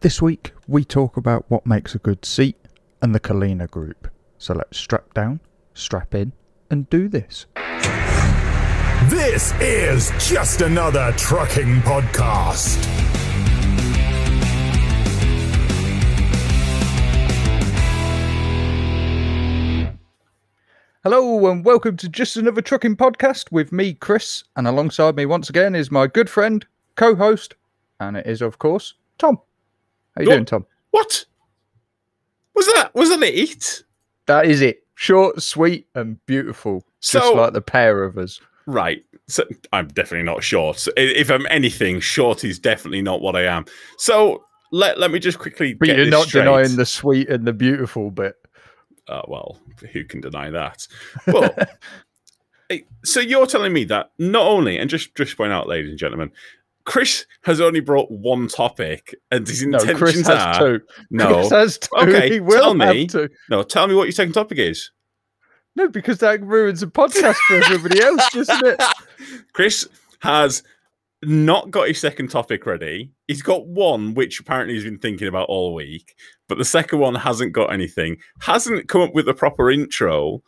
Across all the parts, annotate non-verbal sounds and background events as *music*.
This week, we talk about what makes a good seat and the Culina Group. So let's strap down, strap in, and do this. This is just another trucking podcast. Hello, and welcome to Just Another Trucking Podcast with me, Chris, and alongside me once again is my good friend, co host, and it is, of course, Tom. How you What? doing, Tom? What? Was that was that it? That is it. Short, sweet, and beautiful. Just like the pair of us. Right. So I'm definitely not short. If I'm anything, short is definitely not what I am. So let let me just quickly. But you're not straight. denying the sweet and the beautiful bit. Uh, well, who can deny that? Eh, *laughs* so you're telling me that not only, and just just point out, ladies and gentlemen, Chris has only brought one topic, and his No, intentions Chris has are two. no, Chris has two. Okay, he will tell have me. two. no. Tell me what your second topic is. No, because that ruins the podcast for everybody else, doesn't it? *laughs* Chris has not got his second topic ready. He's got one which apparently he's been thinking about all week, but the second one hasn't got anything. Hasn't come up with a proper intro.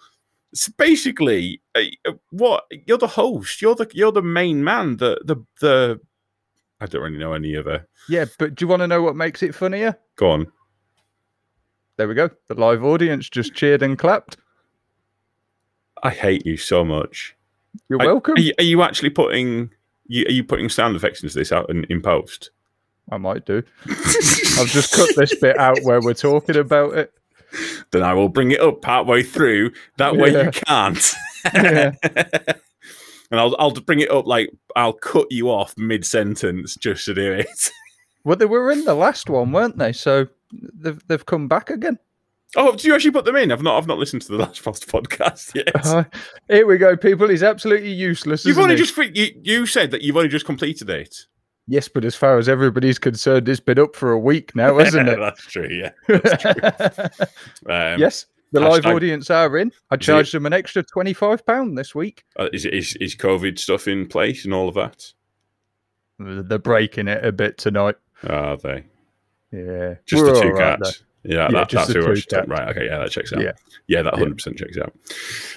It's basically uh, what you're the host. You're the you're the main man. The the the. I don't really know any other. Yeah, but do you want to know what makes it funnier? Go on. There we go. The live audience just cheered and clapped. I hate you so much. You're I- welcome. Are you, are you actually putting? You, are you putting sound effects into this out in, in post? I might do. I've just cut this bit out where we're talking about it. then I will bring it up partway through. That way Yeah. you can't. Yeah. *laughs* and I'll I'll bring it up like I'll cut you off mid sentence just to do it. *laughs* Well, they were in the last one, weren't they? So they've they've come back again. Oh, do you actually put them in? I've not I've not listened to the last post podcast *laughs* yet. Uh, here we go, people. He's absolutely useless. you've only he? just you, you said that you've only just completed it. yes, but as far as everybody's concerned, it's been up for a week now, hasn't *laughs* it? That's true. Yeah. Um, yes, the live hashtag- audience are in. I charged them an extra twenty five pound this week. uh, is, is is COVID stuff in place and all of that? They're breaking it a bit tonight. Are they Yeah, just We're the two right, cats? Yeah, Yeah, that, that's who I two should cats. Right. Okay. Yeah, that checks out. Yeah. Yeah, that Yeah. hundred percent checks out.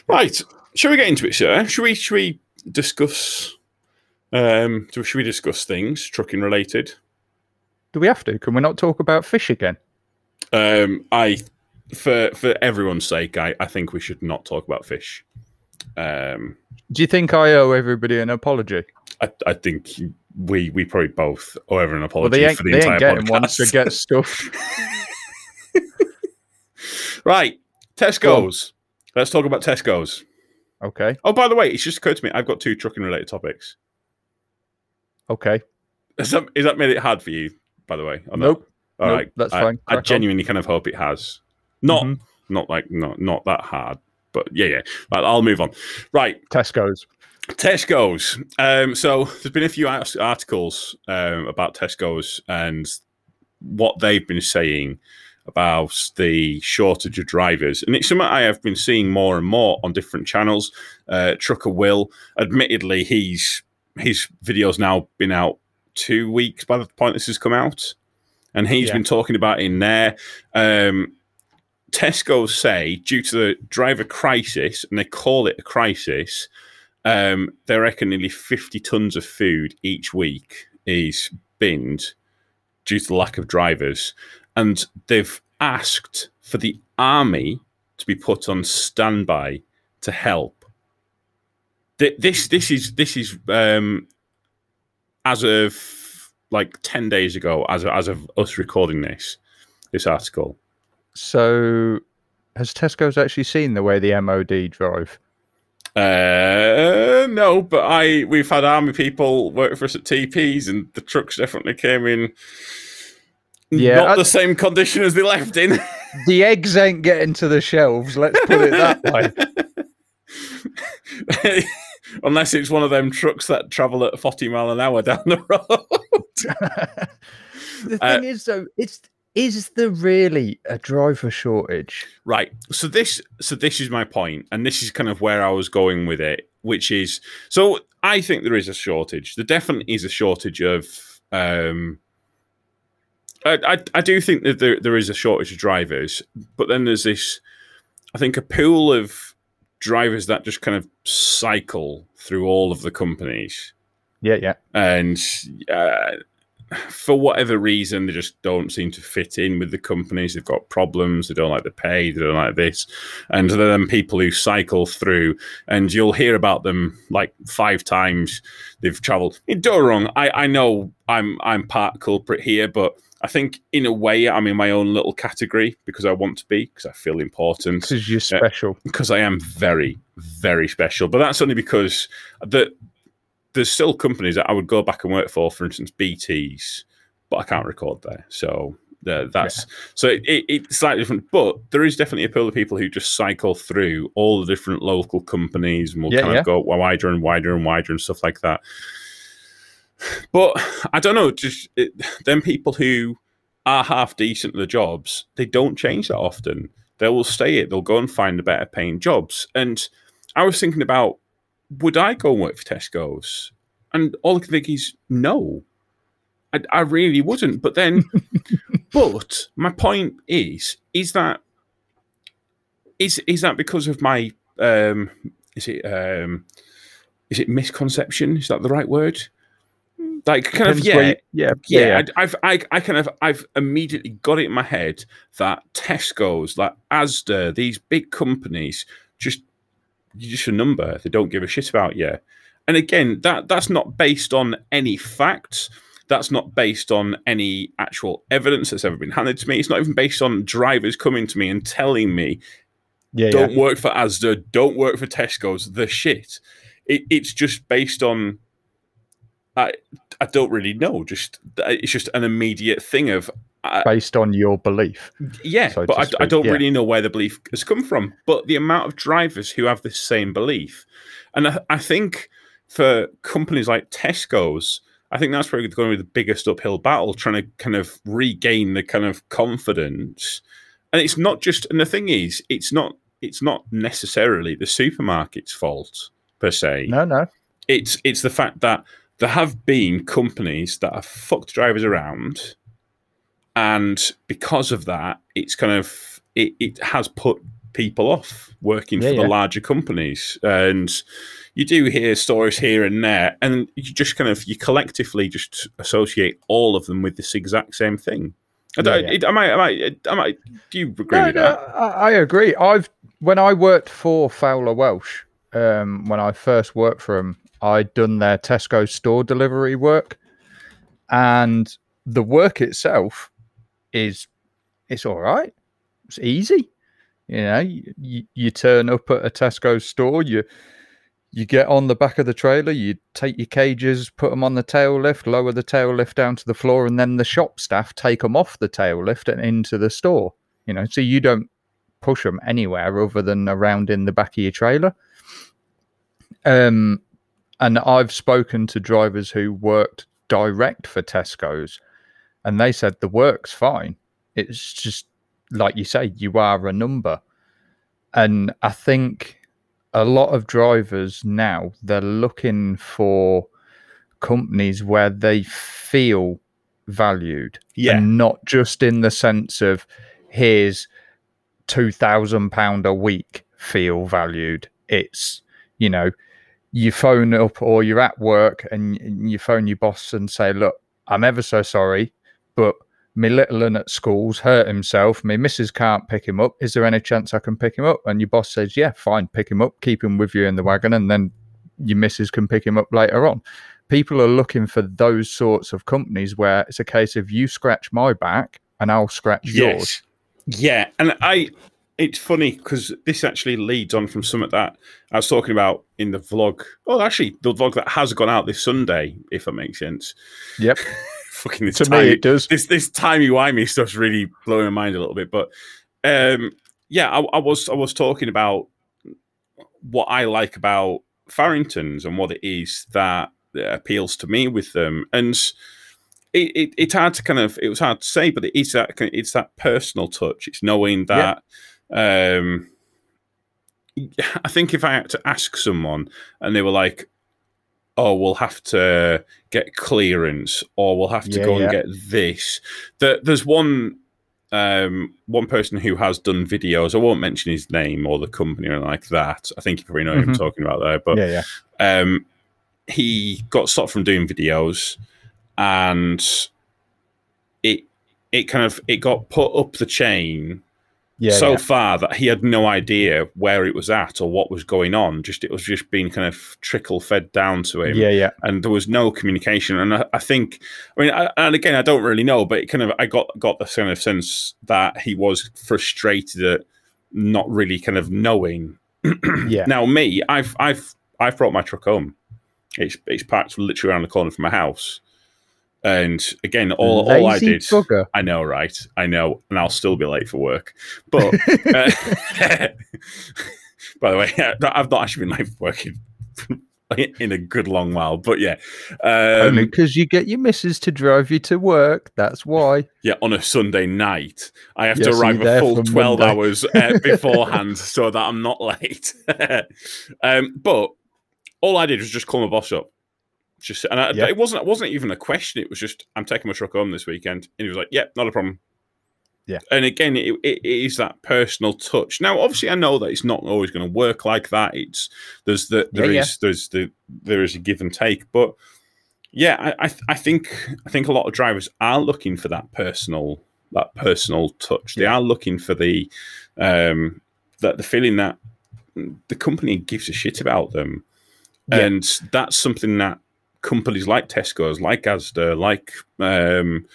Right. Shall we get into it, sir? Should we? Should we discuss? Um, should we discuss things trucking related? Do we have to? Can we not talk about fish again? Um, I, for for everyone's sake, I, I think we should not talk about fish. Um, Do you think I owe everybody an apology? I, I think we we probably both owe everyone an apology ain't, for the they entire ain't getting one podcast. to get stuff. *laughs* right, Tesco's. Let's talk about Tesco's. Okay, Oh, by the way, it's just occurred to me I've got two trucking related topics. okay. Has that, is that made it hard for you? By the way? Nope. All Nope, right, that's I, fine. I Crack on. genuinely kind of hope it has. Not, Mhm. not like not not that hard, but yeah, yeah. Right, I'll move on. Right, Tesco's. Tesco's. Um, so there's been a few articles um, about Tesco's and what they've been saying about the shortage of drivers, and it's something I have been seeing more and more on different channels. Uh, Trucker Will, admittedly, he's his videos now been out two weeks by the point this has come out, and he's Yeah. been talking about in there. Um, Tesco's say due to the driver crisis, and they call it a crisis, um, they reckon nearly 50 tons of food each week is binned due to the lack of drivers. And they've asked for the army to be put on standby to help. Th- This this is this is um, as of like 10 days ago, as of, as of us recording this, this article. So, has Tesco's actually seen the way the MOD drive? Uh, no, but I we've had army people work for us at TPs, and the trucks definitely came in. Yeah, not I- the same condition as they left in. *laughs* The eggs ain't getting to the shelves. Let's put it that way. *laughs* Unless it's one of them trucks that travel at forty mile an hour down the road. *laughs* the Uh, thing is, though, it's is there really a driver shortage? Right. So this so this is my point, and this is kind of where I was going with it, which is so I think there is a shortage. There definitely is a shortage of um I, I, I do think that there, there is a shortage of drivers, but then there's this, I think, a pool of drivers that just kind of cycle through all of the companies. Yeah, yeah. And uh, for whatever reason, they just don't seem to fit in with the companies. They've got problems. They don't like the pay. They don't like this. And then people who cycle through, and you'll hear about them like five times. They've travelled. Don't wrong. I, I know I'm I'm part culprit here, but I think in a way I'm in my own little category because I want to be because I feel important. Because you're uh, special. Because I am very very special. But that's only because the there's still companies that I would go back and work for, for instance, BT's, but I can't record there. So uh, that's yeah. so it, it, it's slightly different, but there is definitely a pool of people who just cycle through all the different local companies and will yeah, kind yeah. of go wider and wider and wider and stuff like that. But I don't know, just it, them people who are half decent at the jobs, they don't change that often. They will stay it. They'll go and find the better paying jobs. And I was thinking about would I go and work for Tesco's? And all I can think is no. I, I really wouldn't. But then, *laughs* but my point is, is that is is that because of my um, is it um, is it misconception? Is that the right word? Like kind Depends of yeah, you, yeah, yeah, yeah. I, I've I, I kind of I've immediately got it in my head that Tesco's, like Asda, these big companies just you're just a number. They don't give a shit about you. And again, that that's not based on any facts. That's not based on any actual evidence that's ever been handed to me. It's not even based on drivers coming to me and telling me, yeah, "Don't yeah. work for Asda, don't work for Tesco's." The shit. It, it's just based on. I I don't really know. Just it's just an immediate thing of based on your belief. Yeah, so but I, I, don't yeah. really know where the belief has come from. But the amount of drivers who have the same belief, and I, I think for companies like Tesco's, I think that's probably going to be the biggest uphill battle, trying to kind of regain the kind of confidence. And it's not just, and the thing is, it's not, it's not necessarily the supermarket's fault per se. No, no. It's it's the fact that there have been companies that have fucked drivers around and because of that, it's kind of it, it has put people off working yeah, for the yeah. larger companies, and you do hear stories here and there, and you just kind of you collectively just associate all of them with this exact same thing. I don't, yeah, am, I, am I? Am I? Do you agree no, with no, that? I, I agree. I've when I worked for Fowler Welch, um, when I first worked for them, I'd done their Tesco store delivery work, and the work itself is it's all right. It's easy. You know, you, you turn up at a Tesco store, you you get on the back of the trailer, you take your cages, put them on the tail lift, lower the tail lift down to the floor, and then the shop staff take them off the tail lift and into the store. You know, so you don't push them anywhere other than around in the back of your trailer. Um, and I've spoken to drivers who worked direct for Tesco's and they said the work's fine. It's just like you say, you are a number. And I think a lot of drivers now they're looking for companies where they feel valued. Yeah. And not just in the sense of here's two thousand pound a week feel valued. It's, you know, you phone up or you're at work and you phone your boss and say, Look, I'm ever so sorry but my little one at school's hurt himself. My missus can't pick him up. Is there any chance I can pick him up? And your boss says, Yeah, fine, pick him up, keep him with you in the wagon, and then your missus can pick him up later on. People are looking for those sorts of companies where it's a case of you scratch my back and I'll scratch yes. yours. Yeah. And I, it's funny because this actually leads on from something that I was talking about in the vlog. Oh, actually, the vlog that has gone out this Sunday, if that makes sense. Yep. *laughs* fucking this to timey, me it does. This this timey wimey stuff's really blowing my mind a little bit. But um, yeah, I, I, was I was talking about what I like about Farringtons and what it is that appeals to me with them, and it, it, it's hard to kind of it was hard to say, but it is that it's that personal touch. It's knowing that. Yeah. Um, I think if I had to ask someone and they were like, oh, we'll have to get clearance, or we'll have to Yeah, go and get this. There, there's one um, one person who has done videos. I won't mention his name or the company or anything like that. I think you probably know who I'm Mhm. talking about there, but yeah, yeah. um, he got stopped from doing videos, and it it kind of it got put up the chain Yeah, so yeah. far that he had no idea where it was at or what was going on. Just it was just being kind of trickle fed down to him yeah, yeah. and there was no communication. And I, I think, I mean, I, and again, I don't really know, but it kind of, I got got the kind of sense that he was frustrated at not really kind of knowing. Yeah. *clears throat* Now, me, I've I've I've brought my truck home. It's it's parked literally around the corner from my house, and again, all all I did. bugger. I know, right? I know, and I'll still be late for work. But *laughs* uh, *laughs* by the way, I've not actually been late for work in, *laughs* in a good long while. But yeah, Only um, because you get your missus to drive you to work. That's why. yeah, on a Sunday night, I have Yeah, to arrive a full twelve Monday. hours uh, beforehand so that I'm not late. um, but all I did was just call my boss up. Just and I, Yeah. it wasn't it wasn't even a question. It was just I'm taking my truck home this weekend, and he was like, "Yeah, not a problem." Yeah. And again, it, it is that personal touch. Now, obviously, I know that it's not always going to work like that. It's there's the there is Yeah, yeah. there's the there is a give and take, but yeah, I I, th- I think I think a lot of drivers are looking for that personal that personal touch. They Yeah. are looking for the um that the feeling that the company gives a shit about them, Yeah. and that's something that companies like Tesco's, like Asda, like um,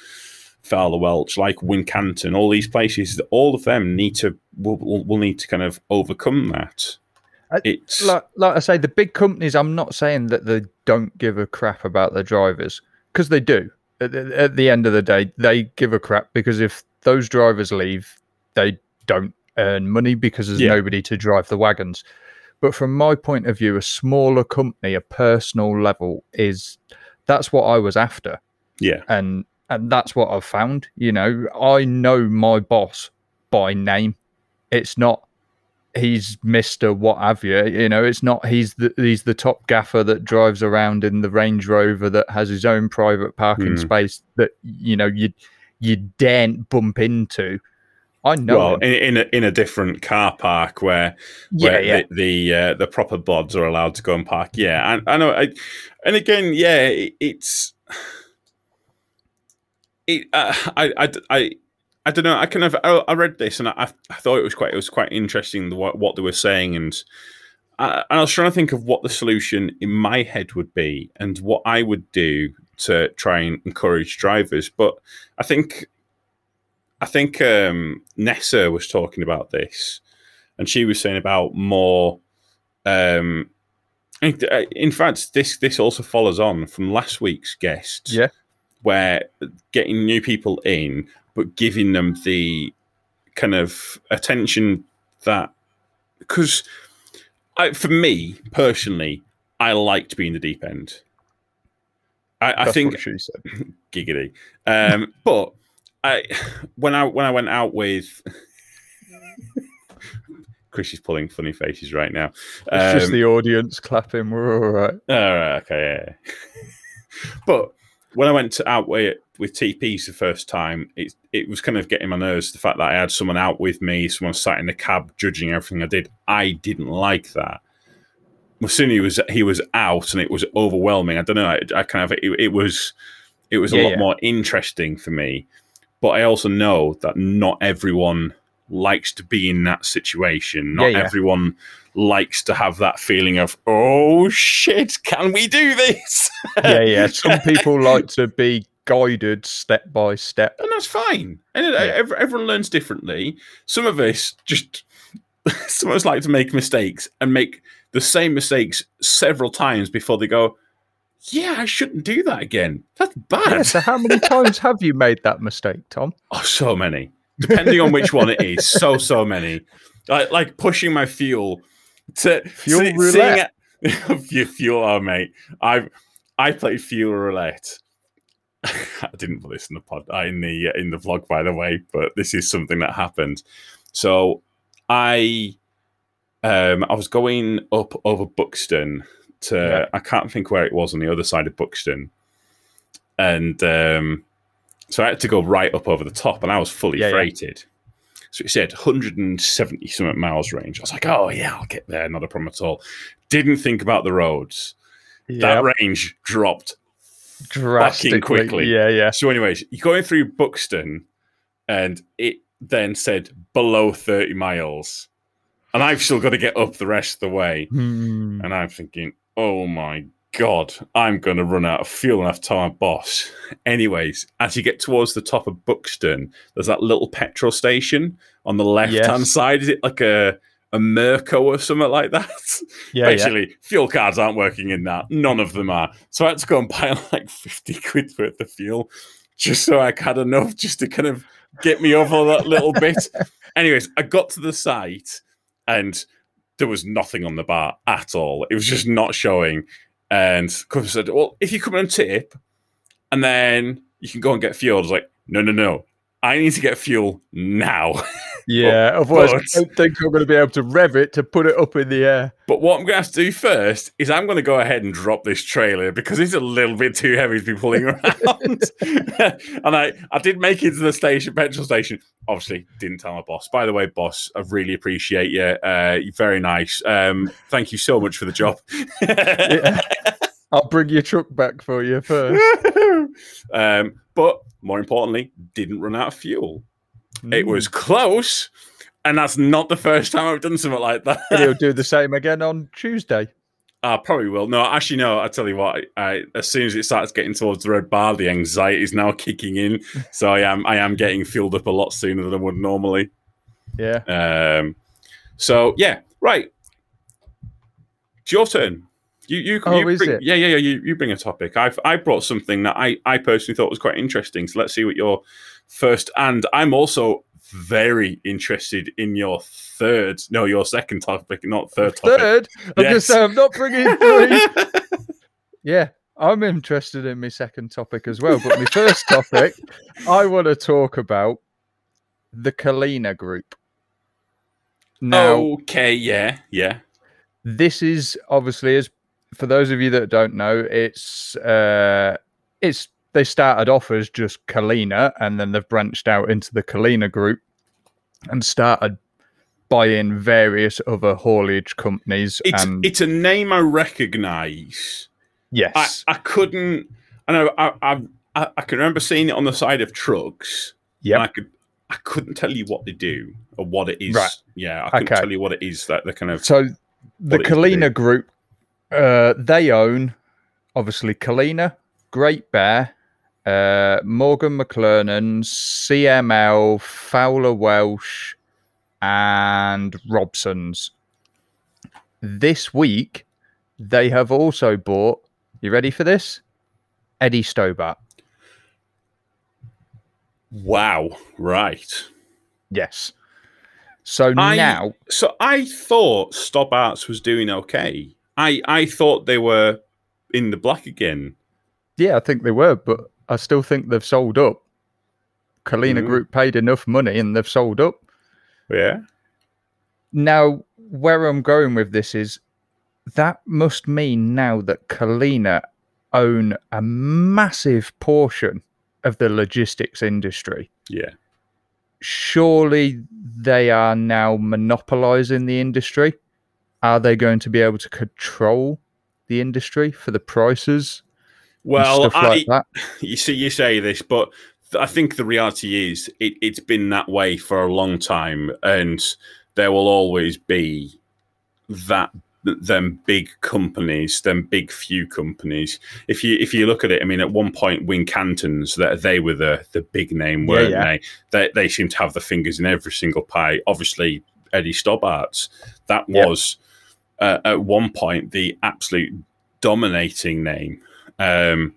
Fowler Welch, like Wincanton, all these places, all of them need to will, will, need to kind of overcome that. It's like, like I say, the big companies. I'm not saying that they don't give a crap about their drivers because they do. At, the- at the end of the day, they give a crap because if those drivers leave, they don't earn money because there's Yeah. nobody to drive the wagons. But from my point of view, a smaller company, a personal level is that's what I was after yeah, and and that's what I've found. You know, I know my boss by name. It's not he's Mister what have you. You know, it's not he's the he's the top gaffer that drives around in the Range Rover that has his own private parking Hmm. space that you know you you daren't bump into. I know. well, in, in a in a different car park where yeah, where yeah, the the, uh, the proper bods are allowed to go and park. Yeah, I, I know. I, and again, yeah, it, it's it. Uh, I, I I I don't know. I kind of I, I read this and I, I thought it was quite it was quite interesting the, what what they were saying and. I, I was trying to think of what the solution in my head would be and what I would do to try and encourage drivers. But I think, I think um, Nessa was talking about this, and she was saying about more. Um, in in fact, this this also follows on from last week's guest. Yeah. where getting new people in, but giving them the kind of attention that because I, for me personally, I liked being the deep end. I, I think what she said. *laughs* giggity. Um, but I when I when I went out with Chris is pulling funny faces right now. It's just Um, the audience clapping. We're all right. all right, okay, yeah. but when I went to out with, with TPs the first time, it it was kind of getting my nerves. The fact that I had someone out with me, someone sat in the cab judging everything I did, I didn't like that. As soon as he was he was out, and it was overwhelming. I don't know. I, I kind of it, it was it was a Yeah, lot yeah. more interesting for me. But I also know that not everyone likes to be in that situation. Not Yeah, yeah. everyone likes to have that feeling of, oh shit, can we do this? yeah, yeah. *laughs* Some people like to be guided step by step. and that's fine. And uh, Yeah. everyone learns differently. Some of us just, *laughs* some of us like to make mistakes and make the same mistakes several times before they go, yeah, I shouldn't do that again. That's bad. Yeah, so how many times have you made that mistake, Tom? *laughs* Oh, so many. Depending on which one it is, *laughs* so so many. Like like pushing my fuel to Fuel see- roulette. seeing *laughs* fuel, oh mate. I I played fuel roulette. I didn't put this in the pod uh, in the in the vlog, by the way, but this is something that happened. So I um I was going up over Buxton to Yeah. I can't think where it was on the other side of Buxton, and um, so I had to go right up over the top, and I was fully Yeah, yeah. freighted. So it said 170 something miles range. I was like, oh yeah, I'll get there, not a problem at all. Didn't think about the roads. Yeah, That range dropped drastically quickly. Yeah, yeah. So, anyways, you're going through Buxton, and it then said below 30 miles, and I've still got to get up the rest of the way. Hmm. And I'm thinking, oh my god, I'm going to run out of fuel and have to tell boss. Anyways, as you get towards the top of Buxton, there's that little petrol station on the left hand Yes. side. Is it like a a Murco or something like that? Yeah, yeah. Basically, fuel cards aren't working in that. None of them are. So I had to go and buy *laughs* like 50 quid worth of fuel just so I had enough just to kind of get me over that little bit. *laughs* Anyways, I got to the site and there was nothing on the bar at all. It was just not showing. And Customer said, Well, if you come and tip and then you can go and get fuel, I was like, No, no, no. I need to get fuel now. *laughs* Yeah, otherwise but- I don't think I'm going to be able to rev it to put it up in the air. But what I'm going to have to do first is I'm going to go ahead and drop this trailer because it's a little bit too heavy to be pulling around. *laughs* *laughs* and I, I did make it to the station, petrol station. Obviously, didn't tell my boss. By the way, boss, I really appreciate you. Uh, you're very nice. Um, thank you so much for the job. Yeah. I'll bring your truck back for you first. *laughs* um, but more importantly, didn't run out of fuel. It was close. And that's not the first time I've done something like that. And he'll *laughs* do the same again on Tuesday. I probably will. No, actually, no. I tell you what. I, as soon as it starts getting towards the red bar, the anxiety is now *laughs* kicking in. So I am, I am getting filled up a lot sooner than I would normally. Yeah. Um, so yeah, right. It's your turn. You, you, Oh, you is bring, it? yeah, yeah, yeah. You, you bring a topic. I've, I brought something that I, I personally thought was quite interesting. So let's see what your first. And I'm also very interested in your third, no, your second topic, not third topic. Third, I'm Yes. just saying, I'm not bringing three. *laughs* yeah, I'm interested in my second topic as well. But my first topic, I want to talk about the Culina Group. Now, okay, yeah, yeah. this is obviously as for those of you that don't know, it's uh it's they started off as just Culina and then they've branched out into the Culina group and started buying various other haulage companies It's and it's a name I recognise. Yes I I, couldn't. I know. I, I I I can remember seeing it on the side of trucks. Yeah, I could. I couldn't tell you what they do or what it is. Right. Yeah, I couldn't Okay. tell you what it is that they're kind of. so the what it is they Culina group uh they own obviously Culina, Great Bear, uh Morgan McLernon, CML, Fowler Welch, and Robson's. This week, they have also bought. You ready for this? Eddie Stobart. Wow. Right. Yes. So I- now, So I thought Stobarts was doing okay. I I thought they were in the black again. yeah, I think they were, but I still think they've sold up. Culina Mhm. Group paid enough money and they've sold up. Yeah. Now, where I'm going with this is that must mean now that Culina own a massive portion of the logistics industry. Yeah. Surely they are now monopolizing the industry. Are they going to be able to control the industry for the prices? Well, stuff I, like that. *laughs* you see, you say this, but I think the reality is it, it's been that way for a long time, and there will always be that them big companies, them big few companies. If you if you look at it, I mean, at one point, Wincanton's that they were the the big name, weren't yeah. they? They they seem to have the fingers in every single pie. Obviously, Eddie Stobart's that was uh, at one point the absolute dominating name. Um,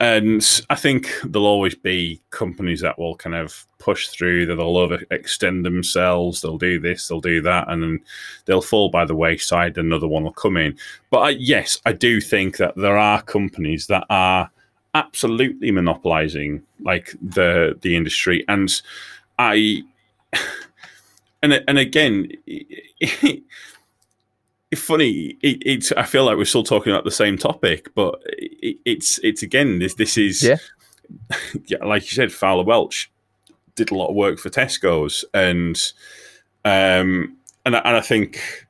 and I think there'll always be companies that will kind of push through, that they'll overextend themselves, they'll do this, they'll do that, and then they'll fall by the wayside, another one will come in. But I, yes, I do think that there are companies that are absolutely monopolizing like the the industry and I and and again *laughs* it's funny. It, it's. I feel like we're still talking about the same topic, but it, it's it's again. This this is Yeah. *laughs* yeah, like you said, Fowler Welch did a lot of work for Tesco's, and um, and I, and I think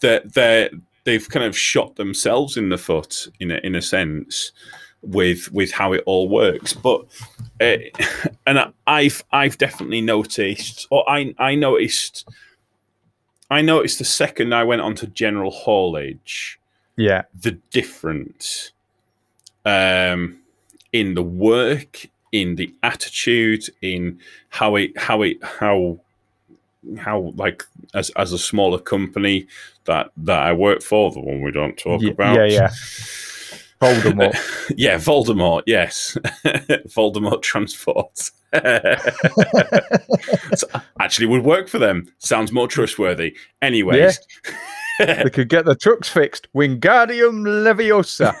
that they they've kind of shot themselves in the foot in a, in a sense with with how it all works. But uh, *laughs* and I- I've I've definitely noticed, or I I noticed. I noticed the second I went on to general haulage, Yeah. the difference um, in the work, in the attitude, in how it, how it, how, how like as as a smaller company that that I work for, the one we don't talk about. yeah, yeah. Voldemort. *laughs* yeah, Voldemort. Yes, *laughs* Voldemort Transport. *laughs* Actually, would work for them. Sounds more trustworthy. Anyways, they could get the trucks fixed. Wingardium Leviosa.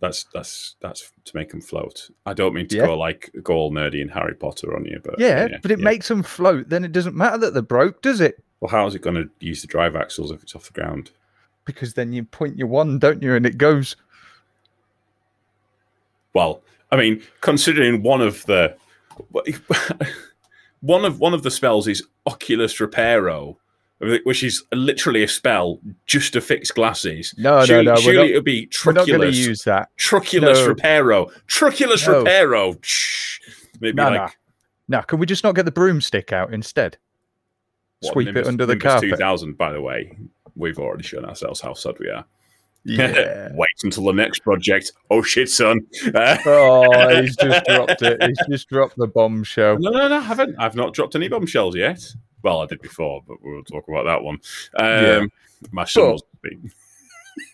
That's that's that's to make them float. I don't mean to Yeah. go like go all nerdy and Harry Potter on you, but Yeah, but it yeah. makes them float. Then it doesn't matter that they're broke, does it? Well, how is it going to use the drive axles if it's off the ground? Because then you point your one, don't you, and it goes. Well, I mean, considering one of the *laughs* one of one of the spells is Oculus Reparo, which is literally a spell just to fix glasses. No, no, surely, no, we're Surely it would be We're not going to Truculus. use that. Truculus No. Reparo. Truculus No. Reparo. Shh. Maybe No, like no. Now, can we just not get the broomstick out instead? what, Sweep it under the carpet. 2000, by the way. We've already shown ourselves how sad we are. Yeah. *laughs* Wait until the next project. Oh shit, son. *laughs* Oh, he's just dropped it. He's just dropped the bombshell. no, no, no, I haven't. I've not dropped any bombshells yet. Well, I did before, but we'll talk about that one. Um, Yeah. My son But-.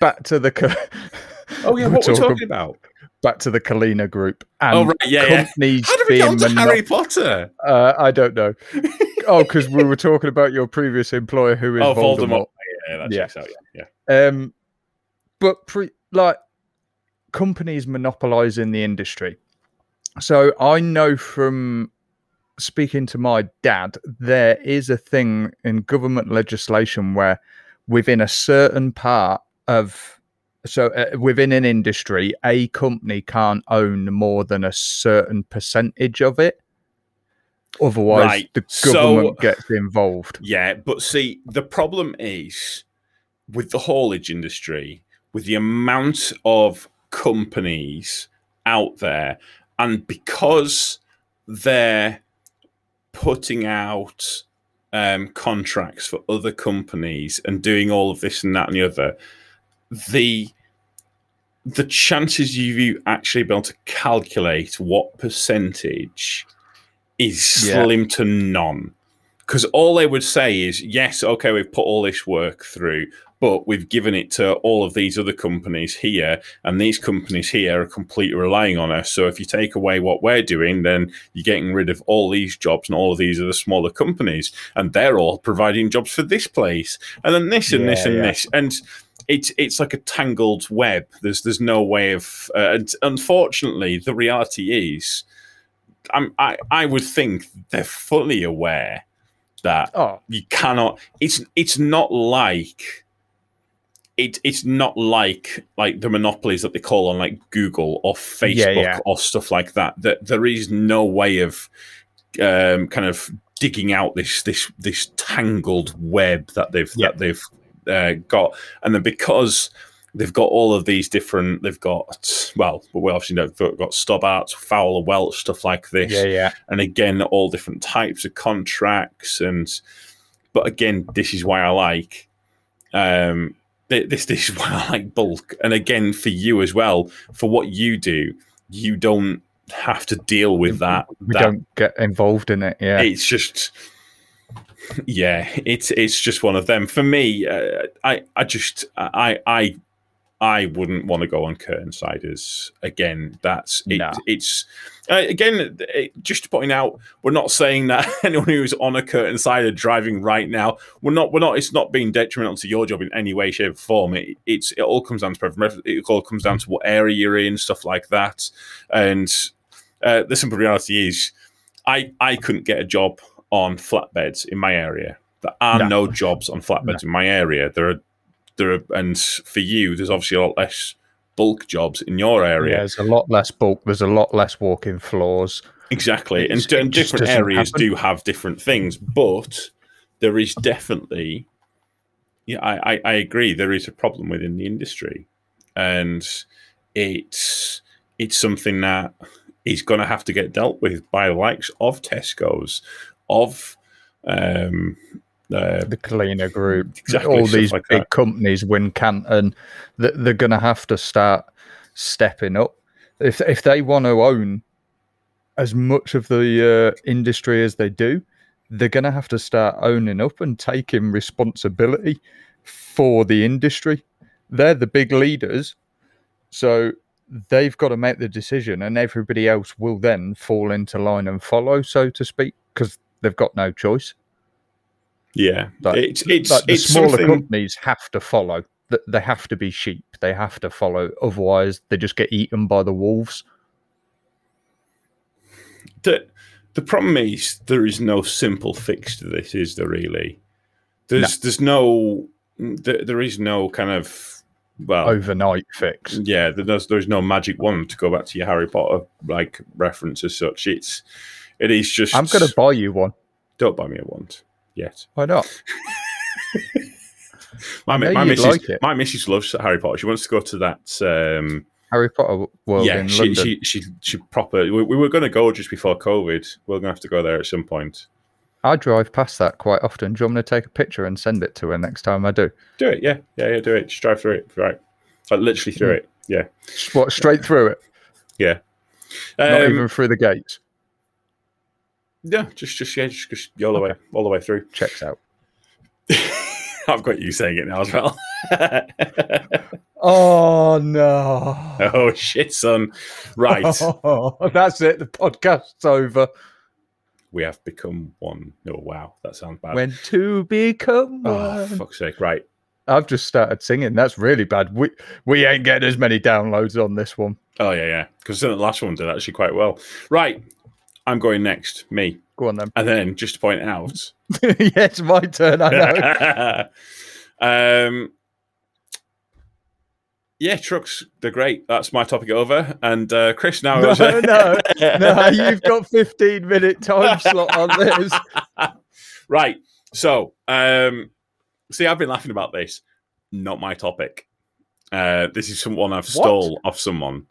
Back to the. Co- Oh yeah, *laughs* what we're talking- talking about? Back to the Culina group and Oh right, yeah, yeah. How did we get being on to Harry Potter? Uh, I don't know. oh, because we were talking about your previous employer who is Oh, Voldemort. Voldemort. Yeah, that Yeah. out. Yeah, yeah. Um, but pre- like companies monopolizing the industry. So I know from speaking to my dad, there is a thing in government legislation where within a certain part of so uh, within an industry, a company can't own more than a certain percentage of it. Otherwise, Right, the so- government gets involved. Yeah, but see, the problem is with the haulage industry, with the amount of companies out there, and because they're putting out um, contracts for other companies and doing all of this and that and the other, the the chances you actually be able to calculate what percentage is Yeah. slim to none because all they would say is yes okay we've put all this work through but we've given it to all of these other companies here and these companies here are completely relying on us so if you take away what we're doing then you're getting rid of all these jobs and all of these other smaller companies and they're all providing jobs for this place and then this and this and yeah. this and it's it's like a tangled web there's there's no way of uh, and unfortunately the reality is I'm, I, I would think they're fully aware that Oh, you cannot it's it's not like it, it's not like like the monopolies that they call on like Google or Facebook yeah. or stuff like that. That there is no way of um, kind of digging out this this this tangled web that they've Yeah. that they've uh, got, and then because they've got all of these different, they've got well, we obviously know they've got Stobarts, Fowler Welch, stuff like this yeah, yeah. and again all different types of contracts and but again this is why i like um this *laughs* this is why i like bulk and again for you as well for what you do you don't have to deal with that We that don't get involved in it. Yeah. it's just yeah it's it's just one of them for me uh, i i just i i i wouldn't want to go on curtain siders again that's it, No. it's uh, again it, just to point out we're not saying that *laughs* anyone who's on a curtain sider driving right now we're not we're not it's not being detrimental to your job in any way shape or form it, it's it all comes down to preference. it all comes down to what area you're in stuff like that and uh, the simple reality is I I couldn't get a job on flatbeds in my area There are No. no, jobs on flatbeds in my area. There are there are, and for you, there's obviously a lot less bulk jobs in your Yeah, area. there's a lot less bulk. There's a lot less walking floors. Exactly, and, It's- it and different areas happen. do have different things, but there is definitely, yeah, I, I, I agree. There is a problem within the industry, and it's it's something that is going to have to get dealt with by the likes of Tesco's, of um, uh, the Culina group, Exactly, all these like big that. companies, Wincanton, that they're going to have to start stepping up if if they want to own as much of the uh, industry as they do. They're going to have to start owning up and taking responsibility for the industry. They're the big leaders, so they've got to make the decision, and everybody else will then fall into line and follow, so to speak, because they've got no choice. Yeah, Like- it's it's Like the it's smaller something. companies have to follow. Th- They have to be sheep. They have to follow. Otherwise, they just get eaten by the wolves. the the problem is there is no simple fix to this, is there really? There's there's no there, there is no kind of well Overnight fix. yeah there's there's no magic wand to go back to your Harry Potter like reference as such. It's it is just I'm going to buy you one. don't buy me a wand yet. Why not? *laughs* My my missus like my missus loves Harry Potter. She wants to go to that. Um, Harry Potter World yeah, in she, London. she she she proper. We, we were going to go just before COVID. We're going to have to go there at some point. I drive past that quite often. Do you want me to take a picture and send it to her next time I do? Do it, yeah, yeah, yeah. Do it. Just drive through it, right? Like literally through it. Yeah, What, straight through it? yeah. Not Um, even through the gates? Yeah, just just yeah, just, just all the way, all the way through. Checks out. *laughs* I've got you saying it now as well. *laughs* Oh, no. oh shit, son! Right, *laughs* that's it. The podcast's over. we have become one. Oh wow, that sounds bad. When two become oh one. fuck's sake! Right, I've just started singing. That's really bad. We we ain't getting as many downloads on this one. oh yeah, yeah. Because the last one did actually quite well. Right, I'm going next. Me, Go on then. and then just to point out. *laughs* yeah, it's my turn. I know. *laughs* um, yeah, trucks, they're great. That's my topic over. And uh, Chris now no, goes. no, *laughs* no. You've got 15 minute time slot on this. right. So, um, see, I've been laughing about this. Not my topic. Uh, this is someone I've stole off someone.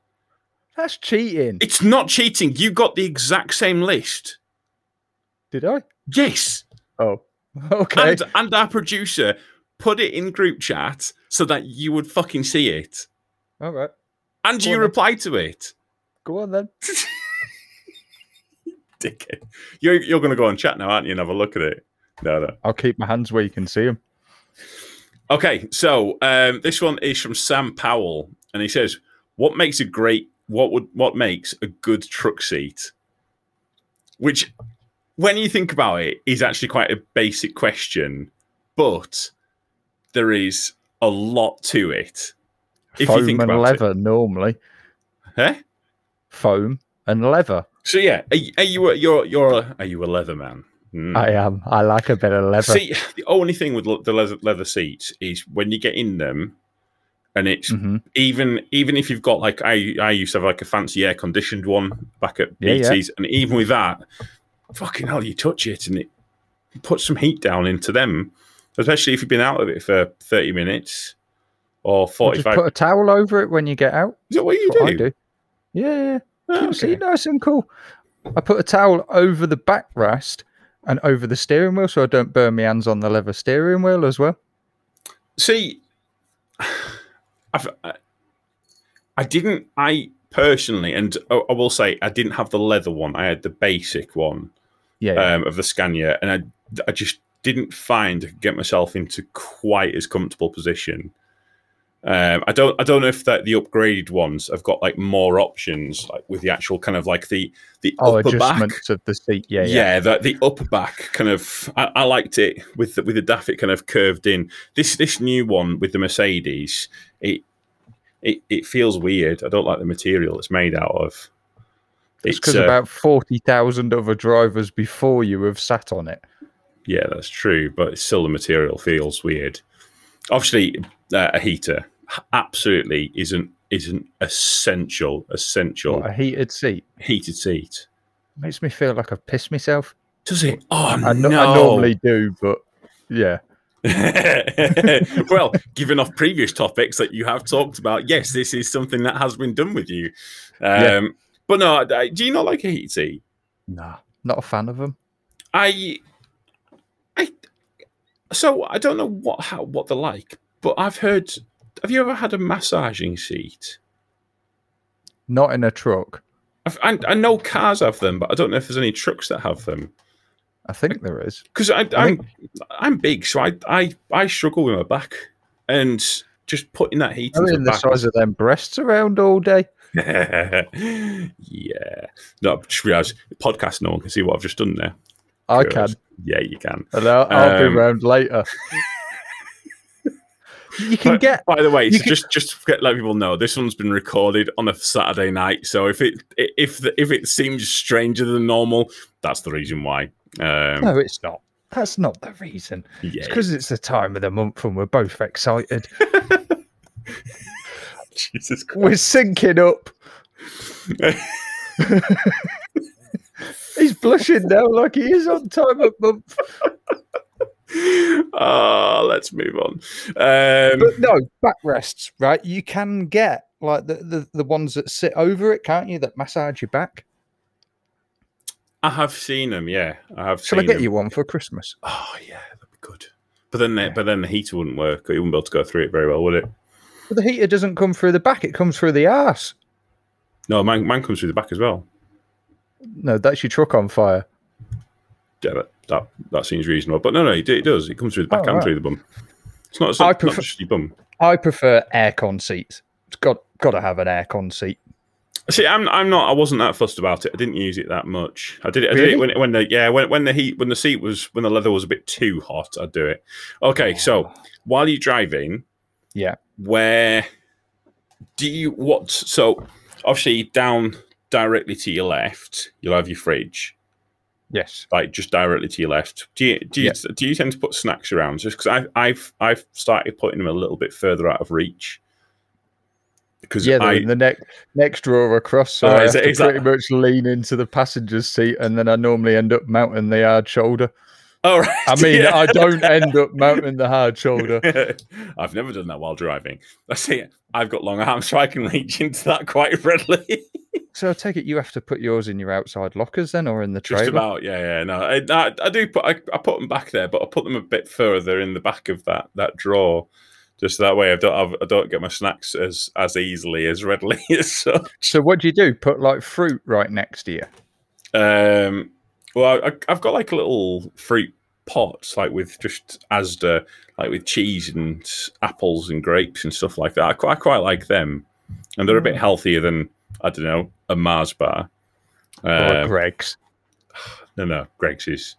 That's cheating. It's not cheating. You got the exact same list. Did I? Yes. Oh, *laughs* okay. And, and our producer put it in group chat so that you would fucking see it. All right. And Go you replied to it. Go on then. *laughs* Dickhead. You're, you're going to go on chat now, aren't you, and have a look at it? No, no. I'll keep my hands where you can see them. Okay, so um, this one is from Sam Powell, and he says, "What makes a great what would what makes a good truck seat?" Which, when you think about it, is actually quite a basic question, but there is a lot to it. If Foam you think and about leather normally. it, huh? Foam and leather. So yeah, are, you- are you a, you're you're a, are you a leather man? Hmm. I am. I like a bit of leather. See, *laughs* the only thing with the leather, leather seats is when you get in them, and it's Mhm. even even if you've got like I I used to have like a fancy air conditioned one back at Yeah, yeah. BT's, and even with that, fucking hell, you touch it and it puts some heat down into them, especially if you've been out of it for thirty minutes or Or forty Just put a towel over it when you get out. Is that what you That's what I do? do. Yeah, yeah. The okay. nice and cool. I put a towel over the backrest and over the steering wheel so I don't burn my hands on the leather steering wheel as well. See, I've, I, I didn't. I personally, and I, I will say, I didn't have the leather one. I had the basic one. Yeah. yeah. um, of the Scania, and I, I just didn't find I could get myself into quite as comfortable position. Um, I don't I don't know if that the upgraded ones have got like more options, like with the actual kind of like the the oh, upper back. of the seat. Yeah, Yeah, yeah. the, the upper back kind of. I, I liked it with the, with the daffy kind of curved in. This this new one with the Mercedes, it it it feels weird. I don't like the material it's made out of. It's because uh, about 40,000 other drivers before you have sat on it. Yeah, that's true, but still the material feels weird. Obviously, uh, a heater absolutely isn't isn't essential essential What, a heated seat heated seat. makes me feel like I've pissed myself. Does it? Oh I, no! I normally do, but yeah. *laughs* well, given off previous topics that you have talked about, yes, this is something that has been done with you. Um, Yeah. But no, I- do you not like a heated seat? Nah, not a fan of them. I, I, so I don't know what how what they're like, but I've heard. Have you ever had a massaging seat? Not in a truck. I've, I, I know cars have them, but I don't know if there's any trucks that have them. I think there is. Because I, I I'm big, so I, I I struggle with my back, and just putting that heat I mean, the back. size of them breasts around all day. *laughs* yeah. No, just realised podcast. No one can see what I've just done there. I Good. can, Yeah, you can. and I'll, I'll Um, be round later. *laughs* you can But- get By the way, so can- just just to let people know, this one's been recorded on a Saturday night. So if it if the, if it seems stranger than normal, that's the reason why. Um, no, it's not. That's not the reason. yeah, It's because it's the time of the month and we're both excited. *laughs* Jesus Christ. we're syncing up. *laughs* He's blushing now like he is on time of month. *laughs* Ah, let's move on. Um, But no, backrests, right? You can get like the, the, the ones that sit over it, can't you? That massage your back. I have seen them. Yeah, I have. Shall I get them. you one for Christmas? Oh yeah, that'd be good. But then, the, Yeah. but then the heater wouldn't work. You wouldn't be able to go through it very well, would it? But the heater doesn't come through the back; it comes through the arse. No, mine, mine comes through the back as well. No, that's your truck on fire. Yeah, but that that seems reasonable. But no, no, it, it does. It comes through the back Oh, and right. through the bum. It's not, it's I not, not prefer- just your bum. I prefer aircon seats. It's got got to have an aircon seat. See, I'm I'm not. I wasn't that fussed about it. I didn't use it that much. I did it. I did it when when the yeah when when the heat when the seat was when the leather was a bit too hot. I'd do it. Okay, so ah. while you're driving, Yeah. where do you what? So obviously down directly to your left, you'll have your fridge. Yes. like just directly to your left. Do you do you, do you tend to put snacks around? Just because I've I've I've started putting them a little bit further out of reach. Because Yeah, I the next next drawer across, so Oh, I have it- to is that- pretty much lean into the passenger's seat, and then I normally end up mounting the hard shoulder. oh *laughs* right, I mean, yeah. I don't end up mounting the hard *laughs* shoulder. I've never done that while driving. *laughs* I see. I've got long arms, so I can reach into that quite readily. So I take it you have to put yours in your outside lockers then, or in the Just trailer. about, yeah, yeah. No, I, I, I do put I, I put them back there, but I put them a bit further in the back of that that drawer, just that way I don't have, I don't get my snacks as as easily as readily *laughs* as such. So what do you do? Put like fruit right next to you. Um, well, I, I've got like a little fruit pot, like with just Asda, like with cheese and apples and grapes and stuff like that. I quite, I quite like them, and they're a bit Mm. healthier than I don't know a Mars bar. or Um, Greggs. *sighs* no, no, Greggs is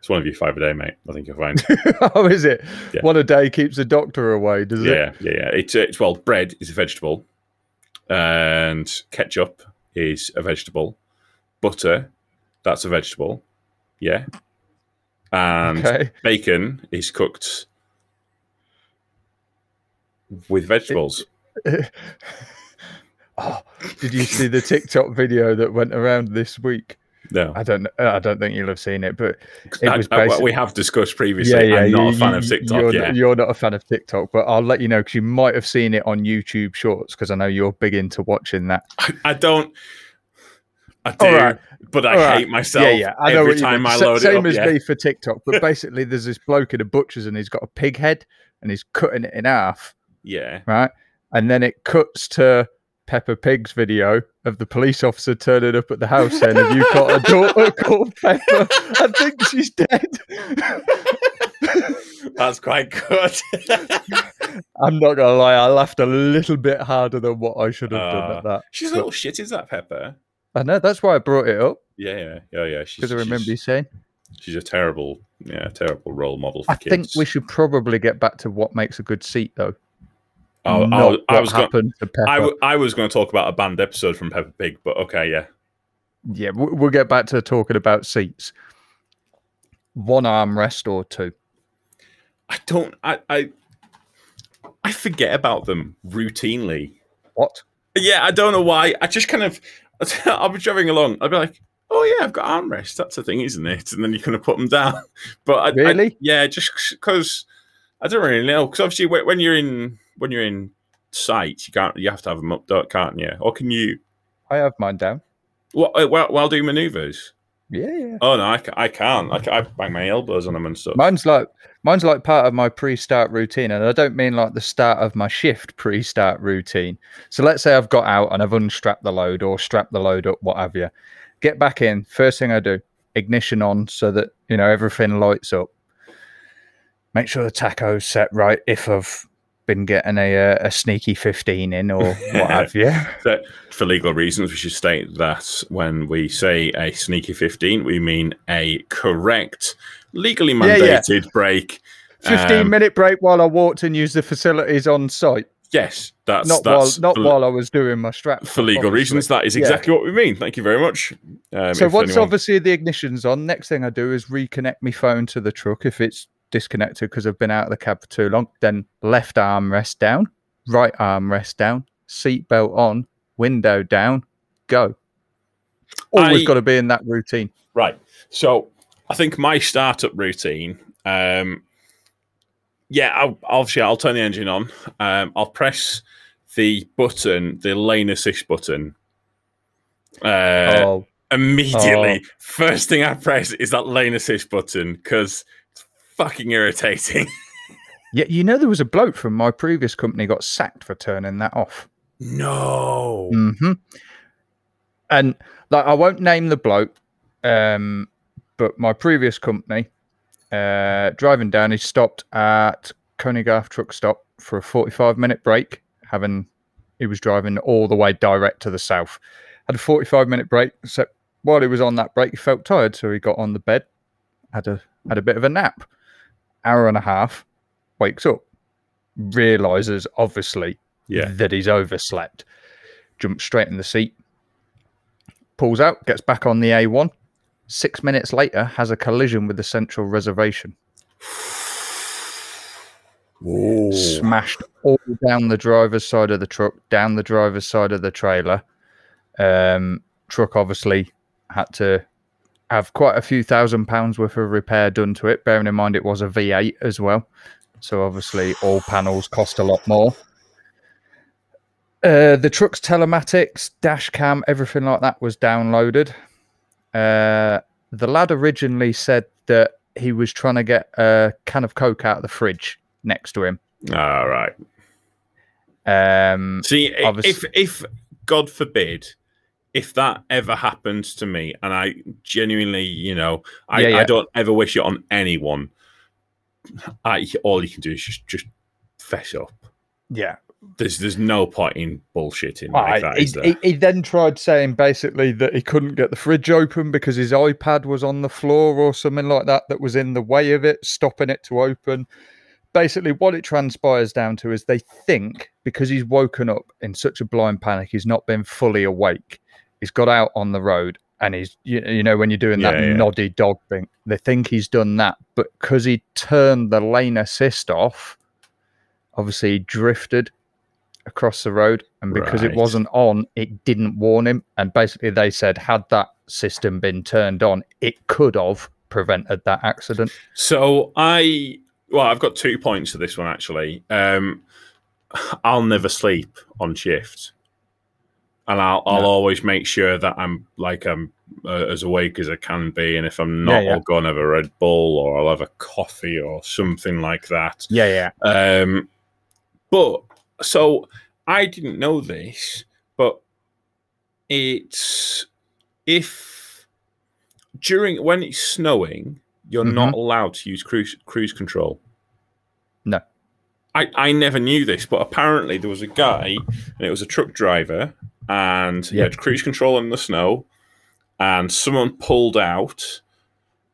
it's one of you five a day, mate. I think you'll find. *laughs* oh, is it? Yeah. One a day keeps the doctor away, does it? yeah, yeah, yeah. It's, uh, it's well, bread is a vegetable, and ketchup is a vegetable. Butter, that's a vegetable. Yeah, and Okay. bacon is cooked with vegetables. *laughs* Oh, did you see the TikTok video that went around this week? No, I don't. I don't think you'll have seen it, but it I- was I- basi- we have discussed previously. I'm not a fan of TikTok. You're, yeah, you're not a fan of TikTok, but I'll let you know because you might have seen it on YouTube Shorts because I know you're big into watching that. I, I don't. I do, right. but I All right. hate myself yeah, yeah. I every time. I load Same it up. Same as yeah. me for TikTok, but *laughs* basically, there's this bloke in a butcher's and he's got a pig head and he's cutting it in half, yeah. right? And then it cuts to Peppa Pig's video of the police officer turning up at the house saying, "Have you got a daughter *laughs* called Peppa? I think she's dead." That's quite good. *laughs* I'm not gonna lie, I laughed a little bit harder than what I should have done Uh, at that. She's a little shit, is that Peppa? I know that's why I brought it up Yeah, yeah, yeah, yeah. She's, because I remember you saying. she's a terrible, yeah, terrible role model for kids. I kids. think we should probably get back to what makes a good seat, though. Oh, I was- I was Peppa. I, w- I was going to talk about a banned episode from Peppa Pig, but okay, yeah. yeah, we- we'll get back to talking about seats. one armrest or two. I don't. I, I I forget about them routinely. What? Yeah, I don't know why. I just kind of *laughs* I'll be driving along. I'll be like, "Oh yeah, I've got armrests. That's a thing, isn't it?" And then you kind of put them down. *laughs* But I, I- Really? yeah, just because I don't really know. Because obviously, when you're in when you're in sight, you can't. You have to have them up, can't you? Or can you? I have mine down. What, uh, while, while doing maneuvers? Yeah, yeah. Oh no, I, ca- I can't. I, ca- I bang my elbows on them and stuff. Mine's like mine's like part of my pre-start routine, and I don't mean like the start of my shift pre-start routine. So let's say I've got out and I've unstrapped the load or strapped the load up, what have you. Get back in. First thing I do, ignition on, so that you know everything lights up. Make sure the tacho's set right. If I've been getting a uh, a sneaky fifteen in or what *laughs* have you. So, for legal reasons, we should state that when we say a sneaky 15, we mean a correct, legally Yeah, yeah. mandated break. 15 Um, minute break while I walked and used the facilities on site. Yes, that's Not that's while not while I was doing my strap. for legal obviously. reasons. That is Yeah. exactly what we mean. Thank you very much. Um, So once anyone- obviously the ignition's on, next thing I do is reconnect my phone to the truck if it's disconnected because I've been out of the cab for too long. Then left arm rest down, right arm rest down, seatbelt on, window down, go. Always I- got to be in that routine. Right. So I think my startup routine. Um, yeah, I'll, obviously I'll turn the engine on. Um, I'll press the button, the lane assist button. Uh, oh, immediately, first thing I press is that lane assist button because fucking irritating. *laughs* yeah. You know there was a bloke from my previous company got sacked for turning that off. no. hmm And like, I won't name the bloke, um, but my previous company, uh, driving down, he stopped at Coneygarth truck stop for a 45 minute break, having he was driving all the way direct to the south. Had a 45 minute break. So while he was on that break, he felt tired, so he got on the bed, had a had a bit of a nap. Hour and a half, wakes up, realizes obviously Yeah. that he's overslept. Jumps straight in the seat, pulls out, gets back on the A1. Six minutes later, has a collision with the central reservation. Whoa. Smashed all down the driver's side of the truck, down the driver's side of the trailer. Um, truck obviously had to have quite a few thousand pounds worth of repair done to it, bearing in mind it was a V8 as well. So obviously all panels cost a lot more. Uh, the truck's telematics, dash cam, everything like that was downloaded. Uh, the lad originally said that he was trying to get a can of Coke out of the fridge next to him. All right. Um, See, if if God forbid, if that ever happens to me, and I genuinely, you know, I, Yeah, I don't ever wish it on anyone. I all you can do is just just fess up. yeah. There's there's no point in bullshitting Right, like that. he, he, he then tried saying basically that he couldn't get the fridge open because his iPad was on the floor or something like that that was in the way of it, stopping it to open. Basically, what it transpires down to is they think because he's woken up in such a blind panic, he's not been fully awake. He's got out on the road and he's, you, you know, when you're doing that Yeah, yeah. noddy dog thing, they think he's done that. But because he turned the lane assist off, obviously he drifted across the road and because Right. it wasn't on it didn't warn him and basically they said had that system been turned on it could have prevented that accident So I well, I've got two points to this one actually. Um, I'll never sleep on shift, and I'll I'll No. always make sure that I'm like I'm uh, as awake as I can be, and if I'm not, Yeah, yeah. I'll go and have a Red Bull or I'll have a coffee or something like that. yeah yeah Um, but so I didn't know this, but it's if during when it's snowing, you're not allowed to use cruise cruise control. Mm-hmm. No. I, I never knew this, but apparently there was a guy, and it was a truck driver, and he Yeah. had cruise control in the snow, and someone pulled out,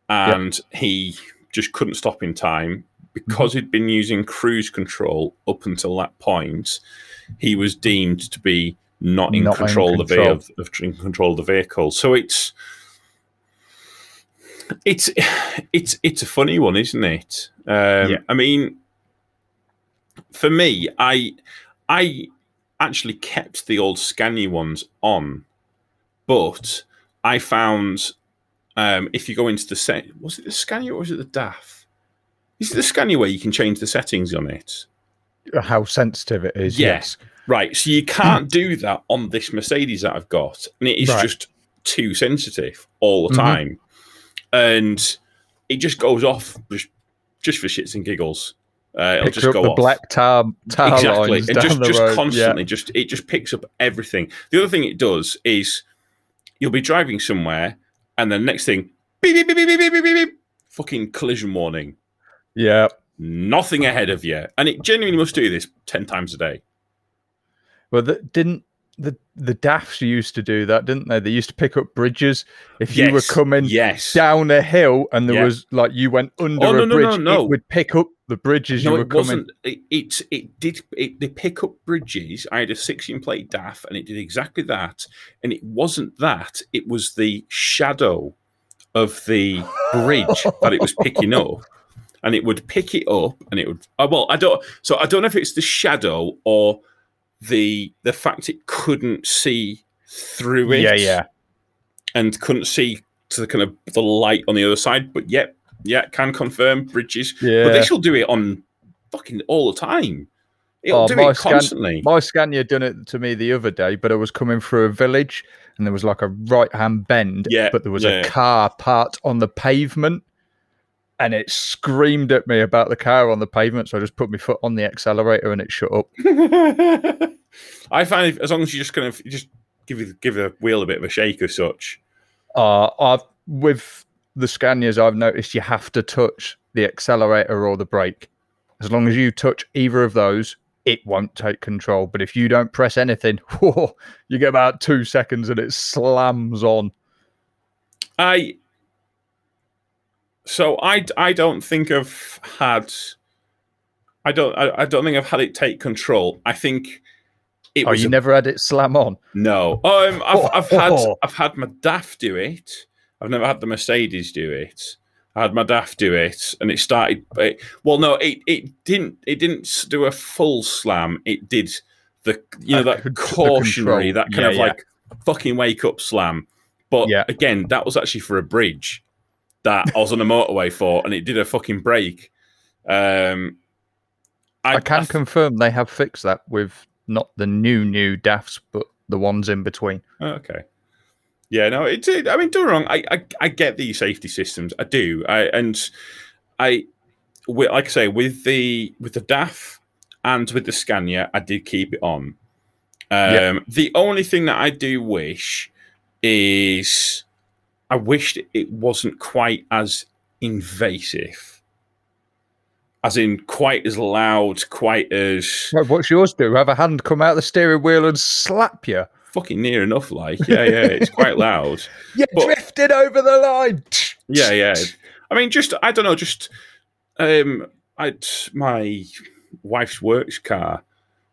and he just couldn't stop in time because he'd been using cruise control up until that point. He was deemed to be not in Not in control of the control. of, of in control of the vehicle. So it's it's it's it's a funny one, isn't it? Um, Yeah. I mean, for me, I I actually kept the old Scania ones on, but I found um, if you go into the set, was it the Scania or was it the DAF? Is it the Scania where you can change the settings on it? How sensitive it is. Yeah. Yes. Right, so you can't do that on this Mercedes that I've got, and it is Right. just too sensitive all the Mhm. time, and it just goes off just, just for shits and giggles. Uh, it'll just up go the off black tar, tar exactly, and just just road. constantly, just it just picks up everything. The other thing it does is you'll be driving somewhere, and the next thing, beep beep beep beep beep beep beep, beep fucking collision warning, Yeah. yeah. nothing ahead of you, and it genuinely must do this ten times a day. Well, the, didn't the the DAFs used to do that, didn't they? They used to pick up bridges if you were coming yes, down a hill and there Yeah. was like you went under Oh, no, a bridge. no, no. It would pick up the bridges No, you were it coming. wasn't. It, it it did. It, they pick up bridges. I had a six-in plate DAF, and it did exactly that. And it wasn't that. It was the shadow of the bridge *laughs* that it was picking up, and it would pick it up, and it would. Oh, well, I don't. So I don't know if it's the shadow or the the fact it couldn't see through it. Yeah, yeah. and couldn't see to the kind of the light on the other side. But yeah, yeah, can confirm bridges. Yeah. But this will do it on fucking all the time. It'll Oh, do my it scan- constantly. My Scania done it to me the other day, but I was coming through a village and there was like a right hand bend, Yeah, but there was yeah. a car parked on the pavement and it screamed at me about the car on the pavement. So I just put my foot on the accelerator and it shut up. *laughs* I find as long as you just kind of just give it, give the wheel a bit of a shake or such. Uh, I've with the Scanias, I've noticed you have to touch the accelerator or the brake. As long as you touch either of those, it won't take control. But if you don't press anything, *laughs* whoa, you get about two seconds and it slams on. I so I I don't think I've had I don't I, I don't think I've had it take control. I think it Oh, was you a never had it slam on? No, um, I've, I've had *laughs* Oh. I've had my DAF do it. I've never had the Mercedes do it. I had my DAF do it, and it started. It, well, no, it, it didn't. It didn't do a full slam. It did the you know that cautionary, that kind Yeah, of yeah. like fucking wake up slam. But Yeah. again, that was actually for a bridge that I was on a motorway for, and it did a fucking break. Um, I, can I- confirm they have fixed that with not the new new DAFs, but the ones in between. Oh, Okay. Yeah, no, it's. It, I mean, don't get me wrong. I, I I get these safety systems. I do. I and I, like I say, with the with the DAF and with the Scania, I did keep it on. Um, Yeah. The only thing that I do wish is I wished it wasn't quite as invasive, as in quite as loud, quite as what's yours do? Have a hand come out the steering wheel and slap you? Fucking near enough. Like, yeah, yeah, it's quite *laughs* loud. You But- drifted over the line. Yeah, yeah. I mean, just I don't know, just um, I my wife's works car.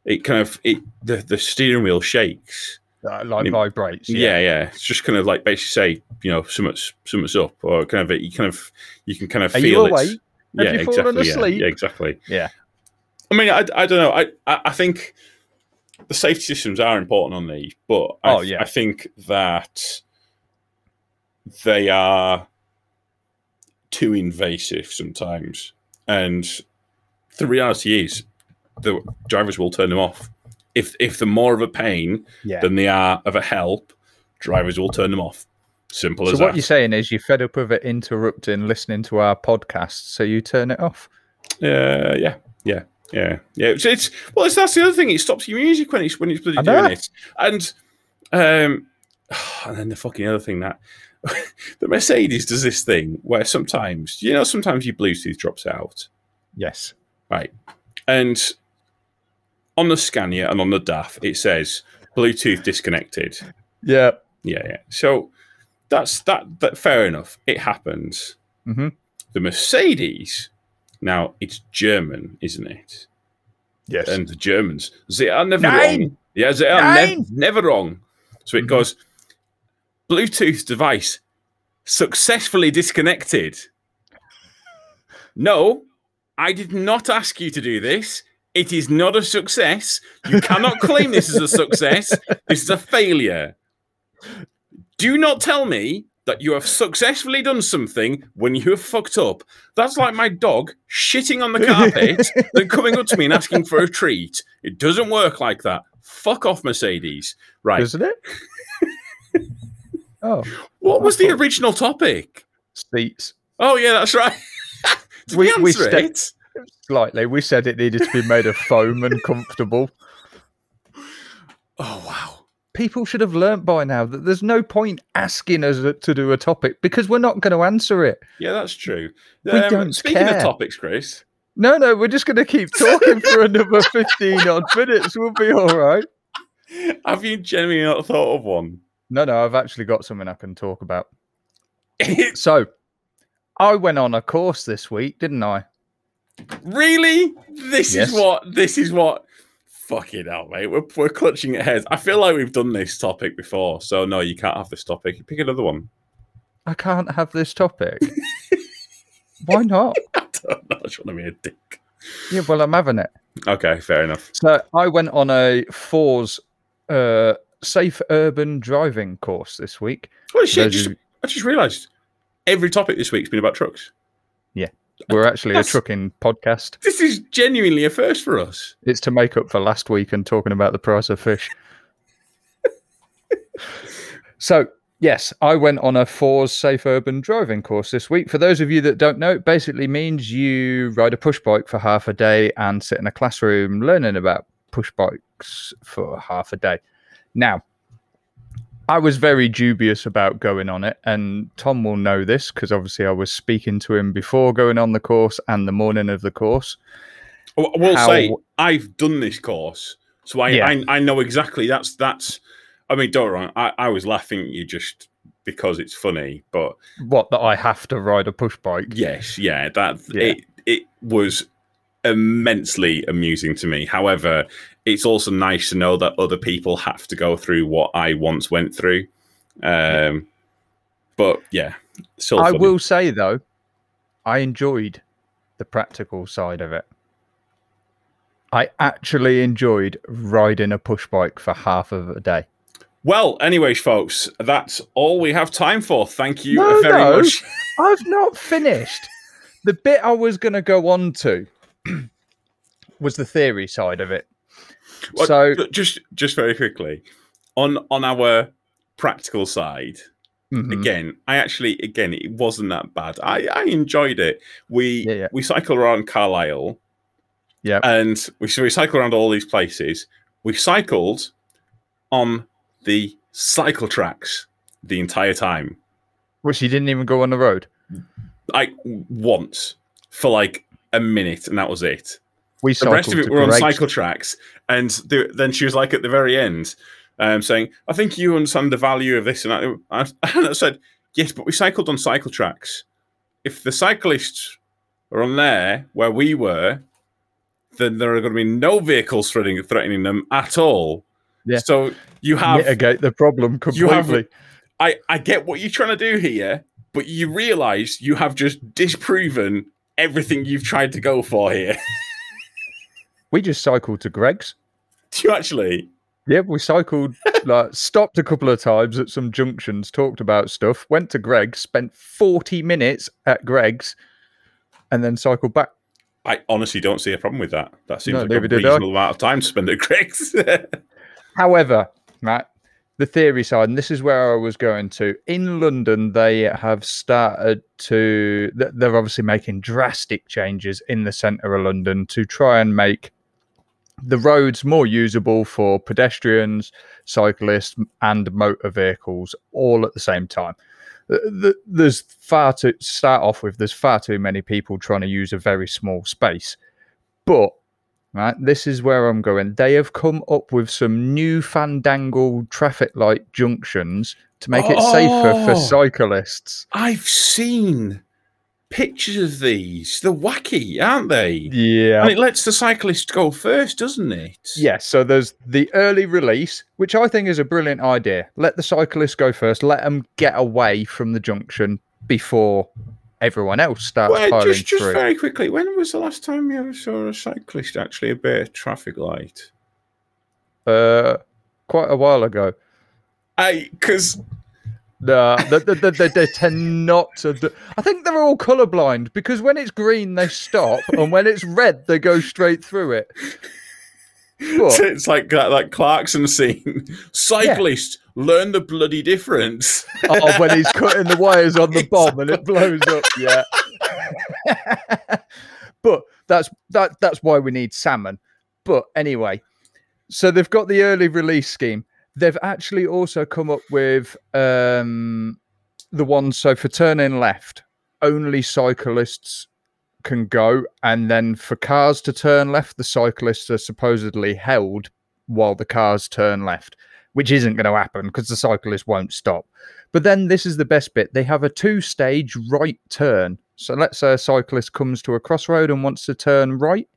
It kind of it the the steering wheel shakes. Uh, like You- vibrates. Yeah, yeah. It's just kind of like basically say you know something's something's up, or kind of it, you kind of you can kind of Are feel you it's- awake? Have Yeah, exactly. yeah. Yeah, exactly. Yeah. I mean, I, I don't know. I, I I think the safety systems are important on these, but I, Oh, yeah. I think that they are too invasive sometimes, and the reality is the drivers will turn them off if if they're more of a pain Yeah. than they are of a help. Drivers will turn them off. Simple as. So what you're saying is you're fed up with it interrupting listening to our podcast, so you turn it off. Uh, yeah, yeah, yeah, yeah. It's, it's well, it's that's the other thing. It stops your music when it's when it's bloody doing it, and um, *sighs* and then the fucking other thing that *laughs* the Mercedes does this thing where sometimes you know sometimes your Bluetooth drops out, Yes. right, and on the Scania and on the DAF it says Bluetooth disconnected. Yeah. Yeah, yeah. So that's that. That fair enough. It happens. hmm The Mercedes. Now it's German, isn't it? Yes. and the Germans. They are never Nine! wrong. Yeah, they are Nine! never wrong. So it Mhm. goes Bluetooth device successfully disconnected. No, I did not ask you to do this. It is not a success. You cannot claim this as a success. This is a failure. Do not tell me that you have successfully done something when you have fucked up. That's like my dog shitting on the *laughs* carpet, then coming up to me and asking for a treat. It doesn't work like that. Fuck off, Mercedes. Right. Isn't it? *laughs* oh, What was the original topic? seats. Oh, yeah, that's right. *laughs* Did we, We- we answer sta- it? Slightly. We said it needed to be made of foam and comfortable. People should have learnt by now that there's no point asking us to do a topic because we're not going to answer it. Yeah, that's true. We Um, don't speaking care. of topics, Chris, No, no, we're just going to keep *laughs* talking for another 15 odd minutes. We'll be all right. have you genuinely not thought of one? No, no, I've actually got something I can talk about. *laughs* So, I went on a course this week, didn't I? really? This Yes. is what. This is what. Fucking hell, mate. We're, we're clutching at heads. I feel like we've done this topic before, so no, you can't have this topic. Pick another one. I can't have this topic. *laughs* Why not? *laughs* I don't know. I just want to be a dick. Yeah, well, I'm having it. Okay, fair enough. So, I went on a FORS uh, safe urban driving course this week. Holy shit! Just, of- I just realised every topic this week's been about trucks. We're actually a trucking podcast. This is genuinely a first for us. It's to make up for last week and talking about the price of fish. *laughs* so, yes, I went on a FORS Safe Urban Driving course this week. For those of you that don't know, it basically means you ride a push bike for half a day and sit in a classroom learning about push bikes for half a day. Now, I was very dubious about going on it, and Tom will know this because obviously I was speaking to him before going on the course and the morning of the course. I will How- say I've done this course, so I, Yeah. I I know exactly. That's that's. I mean, don't wrong. I, I was laughing at you just because it's funny, but What that I have to ride a push bike? yes, yeah, that Yeah. it it was immensely amusing to me. However, it's also nice to know that other people have to go through what I once went through. Um, but yeah, still I funny. will say though, I enjoyed the practical side of it. I actually enjoyed riding a push bike for half of a day. Well, anyways, folks, that's all we have time for. Thank you No, very no. much. *laughs* I've not finished. The bit I was going to go on to *clears throat* was the theory side of it. Well, so, just just very quickly on on our practical side mhm, again i actually again it wasn't that bad i i enjoyed it we Yeah, yeah. we cycle around carlisle Yeah. and we so we cycle around all these places we cycled on the cycle tracks the entire time which you didn't even go on the road. like once for like a minute and that was it We the rest of it were on cycle tracks and the, then she was like at the very end um, saying i think you understand the value of this and I, *laughs* and I said yes but we cycled on cycle tracks if the cyclists are on there where we were then there are going to be no vehicles threatening, threatening them at all Yeah. so you have mitigate the problem You have- completely. I, I get what you're trying to do here but you realize you have just disproven everything you've tried to go for here *laughs* We just cycled to Greggs. do you actually Yeah, we cycled, *laughs* like, stopped a couple of times at some junctions, talked about stuff, went to Greggs, spent 40 minutes at Greggs, and then cycled back. I honestly don't see a problem with that. That seems No, like a I. reasonable amount of time to spend at Greggs. *laughs* However, Matt, the theory side, and this is where I was going to. In London, they have started to, they're obviously making drastic changes in the centre of London to try and make the roads more usable for pedestrians, cyclists, and motor vehicles all at the same time. Th- th- There's far to start off with, there's far too many people trying to use a very small space. But right? This is where I'm going. They have come up with some new fandangled traffic light junctions to make it safer for Oh. cyclists. I've seen pictures of these. They're wacky, aren't they? Yeah. And it lets the cyclist go first, doesn't it? Yeah, so there's the early release, which I think is a brilliant idea. Let the cyclists go first. Let them get away from the junction before everyone else starts Well, piling just, just through. very quickly, when was the last time you ever saw a cyclist actually obey a traffic light? Uh, quite a while ago. I because No, they, they, they, they, tend not to. Do, I think they're all colourblind because when it's green they stop, and when it's red they go straight through it. But- *laughs* it's like that, that Clarkson scene. *laughs* Cyclist, learn the bloody difference. *laughs* oh, when he's cutting the wires on the bomb and it blows up. Yeah. but that's that that's why we need salmon. But anyway, so they've got the early release scheme. They've actually also come up with um, the ones so for turning left, only cyclists can go, and then for cars to turn left, the cyclists are supposedly held while the cars turn left, which isn't going to happen because the cyclist won't stop. But then this is the best bit. They have a two-stage right turn. So let's say a cyclist comes to a crossroad and wants to turn right.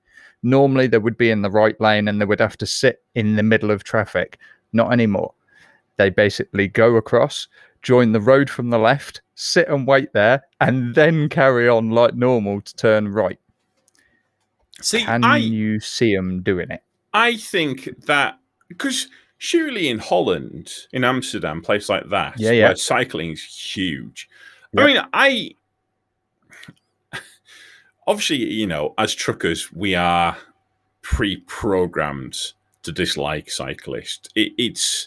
Normally they would be in the right lane and they would have to sit in the middle of traffic. Not anymore. They basically go across, join the road from the left, sit and wait there, and then carry on like normal to turn right. See, Can I you see them doing it? I think that because surely in Holland, in Amsterdam, place like that, Yeah, yeah. where cycling is huge. I mean, I *sighs* obviously, you know, as truckers, we are pre-programmed to dislike cyclists. It, it's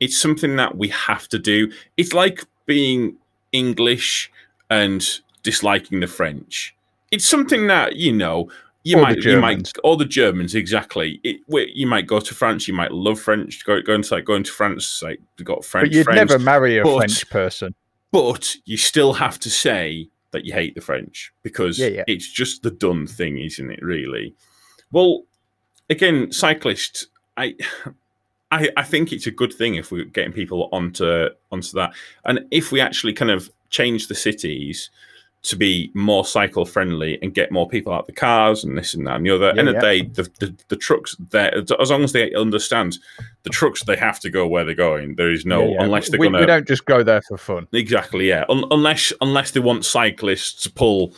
it's something that we have to do. It's like being English and disliking the French. It's something that you know you Or might you might or the Germans exactly. It, you might go to France, you might love French. Go going to like going to France, like you got French But you'd friends, never marry a but- French person. but you still have to say that you hate the French because Yeah, yeah. it's just the done thing, isn't it? Really. Well, again, cyclists. I, I, I think it's a good thing if we're getting people onto onto that, and if we actually kind of change the cities to be more cycle friendly and get more people out the cars and this and that and the other. Yeah, end of yeah. the day, the, the, the trucks there, as long as they understand the trucks, they have to go where they're going. There is no Yeah, unless they're we, going we don't just go there for fun. Exactly, yeah. Un- unless unless they want cyclists to pull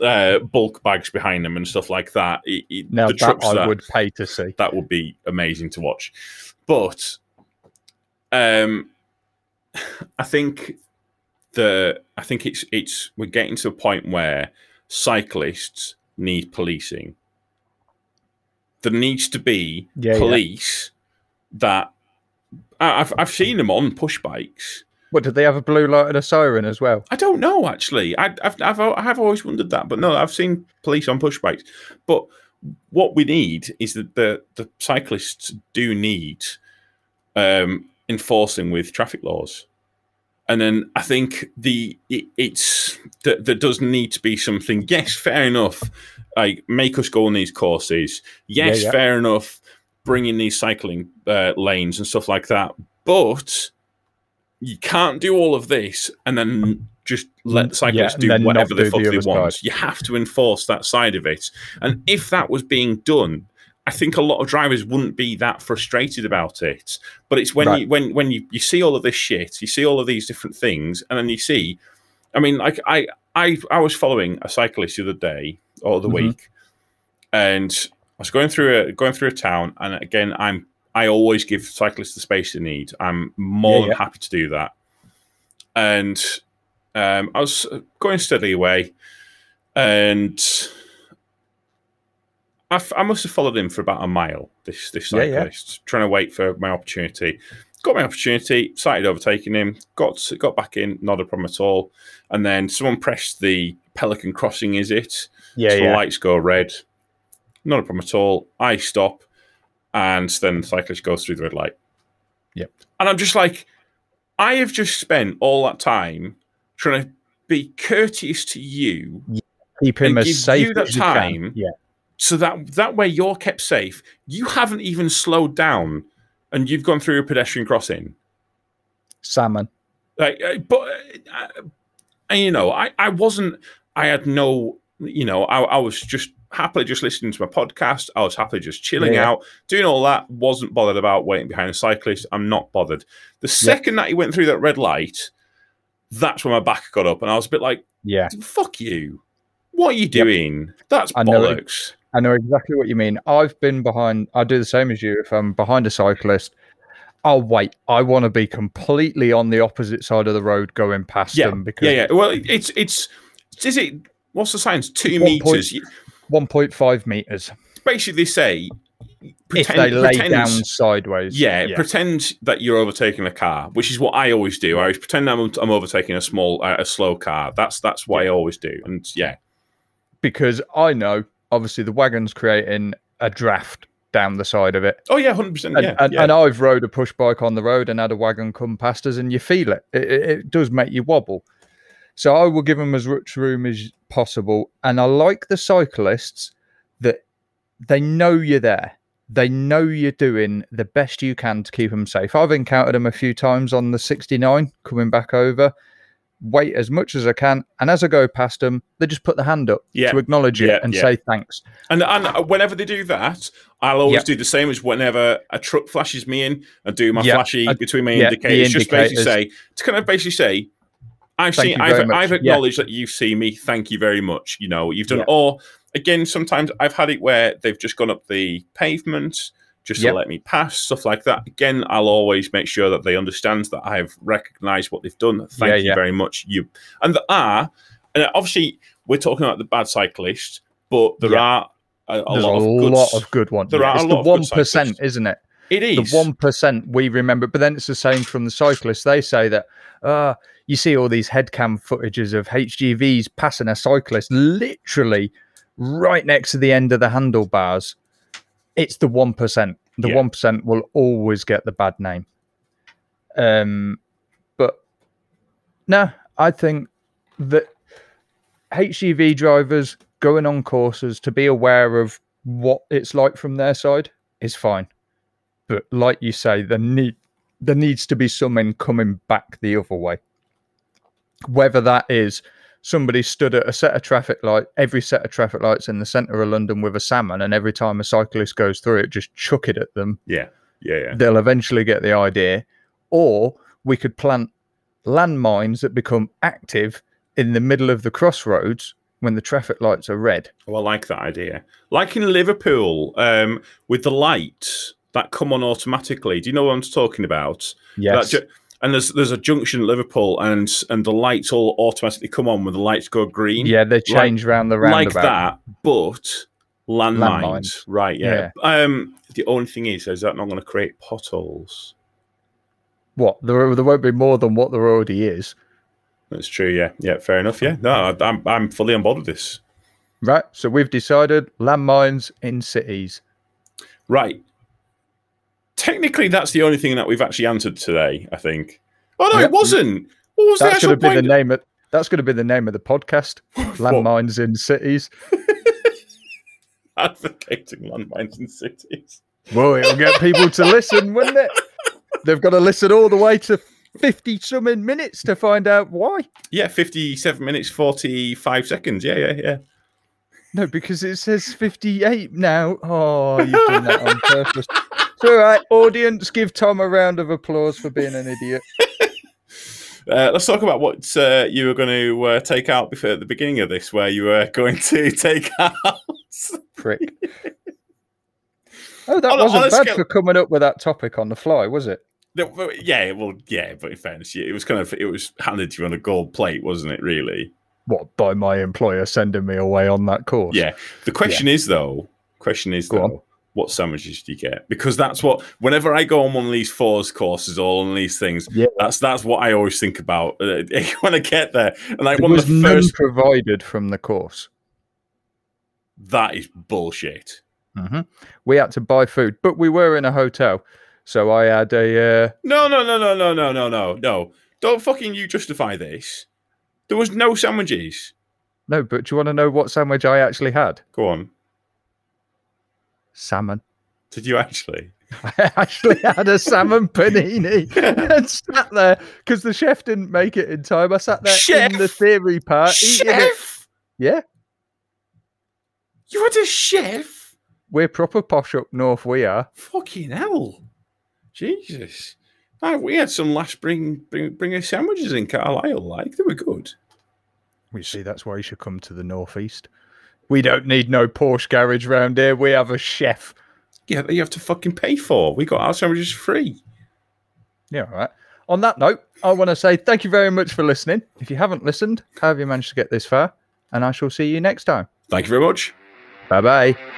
uh, bulk bags behind them and stuff like that. It, it- Now the that trucks I that, would pay to see. that would be amazing to watch. But um, I think the I think it's it's we're getting to a point where cyclists need policing. There needs to be Yeah, yeah. police that I- I've I've seen them on push bikes. What did they have a blue light and a siren as well? I don't know actually. I, I've, I've I have always wondered that, but no, I've seen police on push bikes. But what we need is that the the cyclists do need um, enforcing with traffic laws, and then I think the it, it's that there does need to be something. Yes, fair enough. Like make us go on these courses. Yes, Yeah, yeah. fair enough. Bringing these cycling uh, lanes and stuff like that, but you can't do all of this and then just let Mm, cyclists yeah, do whatever the do fuck the they want. side. You have to enforce that side of it. And if that was being done, I think a lot of drivers wouldn't be that frustrated about it. But it's when Right. you when when you, you see all of this shit, you see all of these different things, and then you see, I mean, like I I I was following a cyclist the other day or the Mhm. week, and I was going through a going through a town, and again, I'm I always give cyclists the space they need. I'm more Yeah, than yeah. happy to do that. And um, I was going steadily away, and I, f- I must have followed him for about a mile. This this Yeah, yeah. cyclist trying to wait for my opportunity. Got my opportunity, started overtaking him, got got back in, not a problem at all. And then someone pressed the Pelican Crossing, is it? Yeah, so the lights go red. Not a problem at all. I stop, and then the cyclist goes through the red light. Yep. And I'm just like, I have just spent all that time trying to be courteous to you, Keep him as give safe you that as you can. Yeah. so that that way you're kept safe. You haven't even slowed down, and you've gone through a pedestrian crossing. Salmon. Like, uh, but uh, and, you know, I, I wasn't I had no, you know, I, I was just happily just listening to my podcast. I was happily just chilling Yeah. out, doing all that. Wasn't bothered about waiting behind a cyclist. I'm not bothered. The second that he went through that red light, that's when my back got up, and I was a bit like, Yeah, "Fuck you! What are you doing? That's I know bollocks." I know exactly what you mean. I've been behind. I do the same as you. If I'm behind a cyclist, I'll wait. I want to be completely on the opposite side of the road going past Yeah, them because yeah, yeah. Well, it's it's is it? What's the science? Two One meters. 1.5 meters. Basically, they say If pretend, they lay pretend- down sideways, Yeah, pretend that you're overtaking a car, which is what I always do. I always pretend I'm, I'm overtaking a small, uh, a slow car. That's that's what I always do. And yeah, because I know obviously the wagon's creating a draft down the side of it. oh yeah, hundred percent. And, Yeah, and, yeah. and I've rode a push bike on the road and had a wagon come past us, and you feel it. It, it, it does make you wobble. So I will give them as much room as possible. And I like the cyclists that they know you're there. They know you're doing the best you can to keep them safe. I've encountered them a few times on the 69 coming back over. Wait as much as I can, and as I go past them, they just put the hand up Yeah. to acknowledge it Yeah, and yeah. say thanks. And and whenever they do that, I'll always do the same as whenever a truck flashes me in and do my flashy Uh, between my yeah, indicators. Just basically say to kind of basically say, I've Thank seen, I've. I've Yeah. acknowledged that you've seen me. Thank you very much. You know, you've done. Yeah. Or again, sometimes I've had it where they've just gone up the pavement just Yep. to let me pass, stuff like that. Again, I'll always make sure that they understand that I've recognised what they've done. Thank Yeah, you yeah. very much. You and there are, and obviously we're talking about the bad cyclist, but there Yeah. are a, a lot a of good. lot of good ones. there are it's a the one percent, isn't it? It is the one percent we remember, but then it's the same from the cyclists. They say that uh, you see all these headcam footages of HGVs passing a cyclist literally right next to the end of the handlebars. It's the one percent. The Yeah. one will always get the bad name. Um, but no, I think that HGV drivers going on courses to be aware of what it's like from their side is fine. But like you say, there need there needs to be someone coming back the other way. Whether that is somebody stood at a set of traffic light, every set of traffic lights in the centre of London with a salmon, and every time a cyclist goes through it, just chuck it at them. yeah, yeah, yeah. They'll eventually get the idea. Or we could plant landmines that become active in the middle of the crossroads when the traffic lights are red. Oh, I like that idea. Like in Liverpool, um, with the lights that come on automatically. Do you know what I'm talking about? Yes. That ju- and there's there's a junction at Liverpool, and and the lights all automatically come on when the lights go green. yeah, they change around the roundabout like that, but landmines. Landmines. Right? Yeah. Um, the only thing is, is that not going to create potholes? What? There, there won't be more than what there already is. That's true. Yeah. Yeah. Fair enough. Yeah. No, I, I'm I'm fully on board with this. Right. So we've decided landmines in cities. Right. Technically, that's the only thing that we've actually answered today. I think. Oh no, Yep. it wasn't. What was the That's actual going to be the name of that's going to be the name of the podcast. *laughs* Landmines in cities. *laughs* Advocating landmines in cities. Well, it'll get people to listen, wouldn't it? They've got to listen all the way to fifty something minutes to find out why. Yeah, fifty-seven minutes forty-five seconds. Yeah, yeah, yeah. No, because it says fifty-eight now. Oh, you've done that on *laughs* purpose. It's all right, audience. Give Tom a round of applause for being an idiot. *laughs* Uh, let's talk about what uh, you were going to uh, take out before at the beginning of this, where you were *laughs* going to take out. Prick. *laughs* Oh, that On wasn't a bad scale- for coming up with that topic on the fly, was it? No, yeah, well, yeah, but in fairness, it was kind of it was handed to you on a gold plate, wasn't it? Really? What by my employer sending me away on that course? Yeah. The question is though. Question is Go though. on. What sandwiches do you get? Because that's what. Whenever I go on one of these FORS courses or on these things, Yeah. that's that's what I always think about uh, *laughs* when I get there. And like There one was of the first, provided from the course. that is bullshit. hmm We had to buy food, but we were in a hotel, so I had a. Uh, No, no, no, no, no, no, no, no, no. Don't fucking you justify this. There was no sandwiches. no, but do you want to know what sandwich I actually had? Go on. Salmon. Did you actually? *laughs* I actually had a salmon panini *laughs* and sat there because the chef didn't make it in time. I sat there in the theory part. Chef? Yeah, You had a chef? we're proper posh up north. We are. Fucking hell. Jesus. Ah, we had some last bring bring bring us sandwiches in Carlisle, like they were good. We see that's why you should come to the northeast. We don't need no Porsche garage round here. We have a chef. Yeah, that you have to fucking pay for. We got our sandwiches free. Yeah, all right. On that note, I want to say thank you very much for listening. If you haven't listened, how have you managed to get this far? And I shall see you next time. Thank you very much. Bye bye.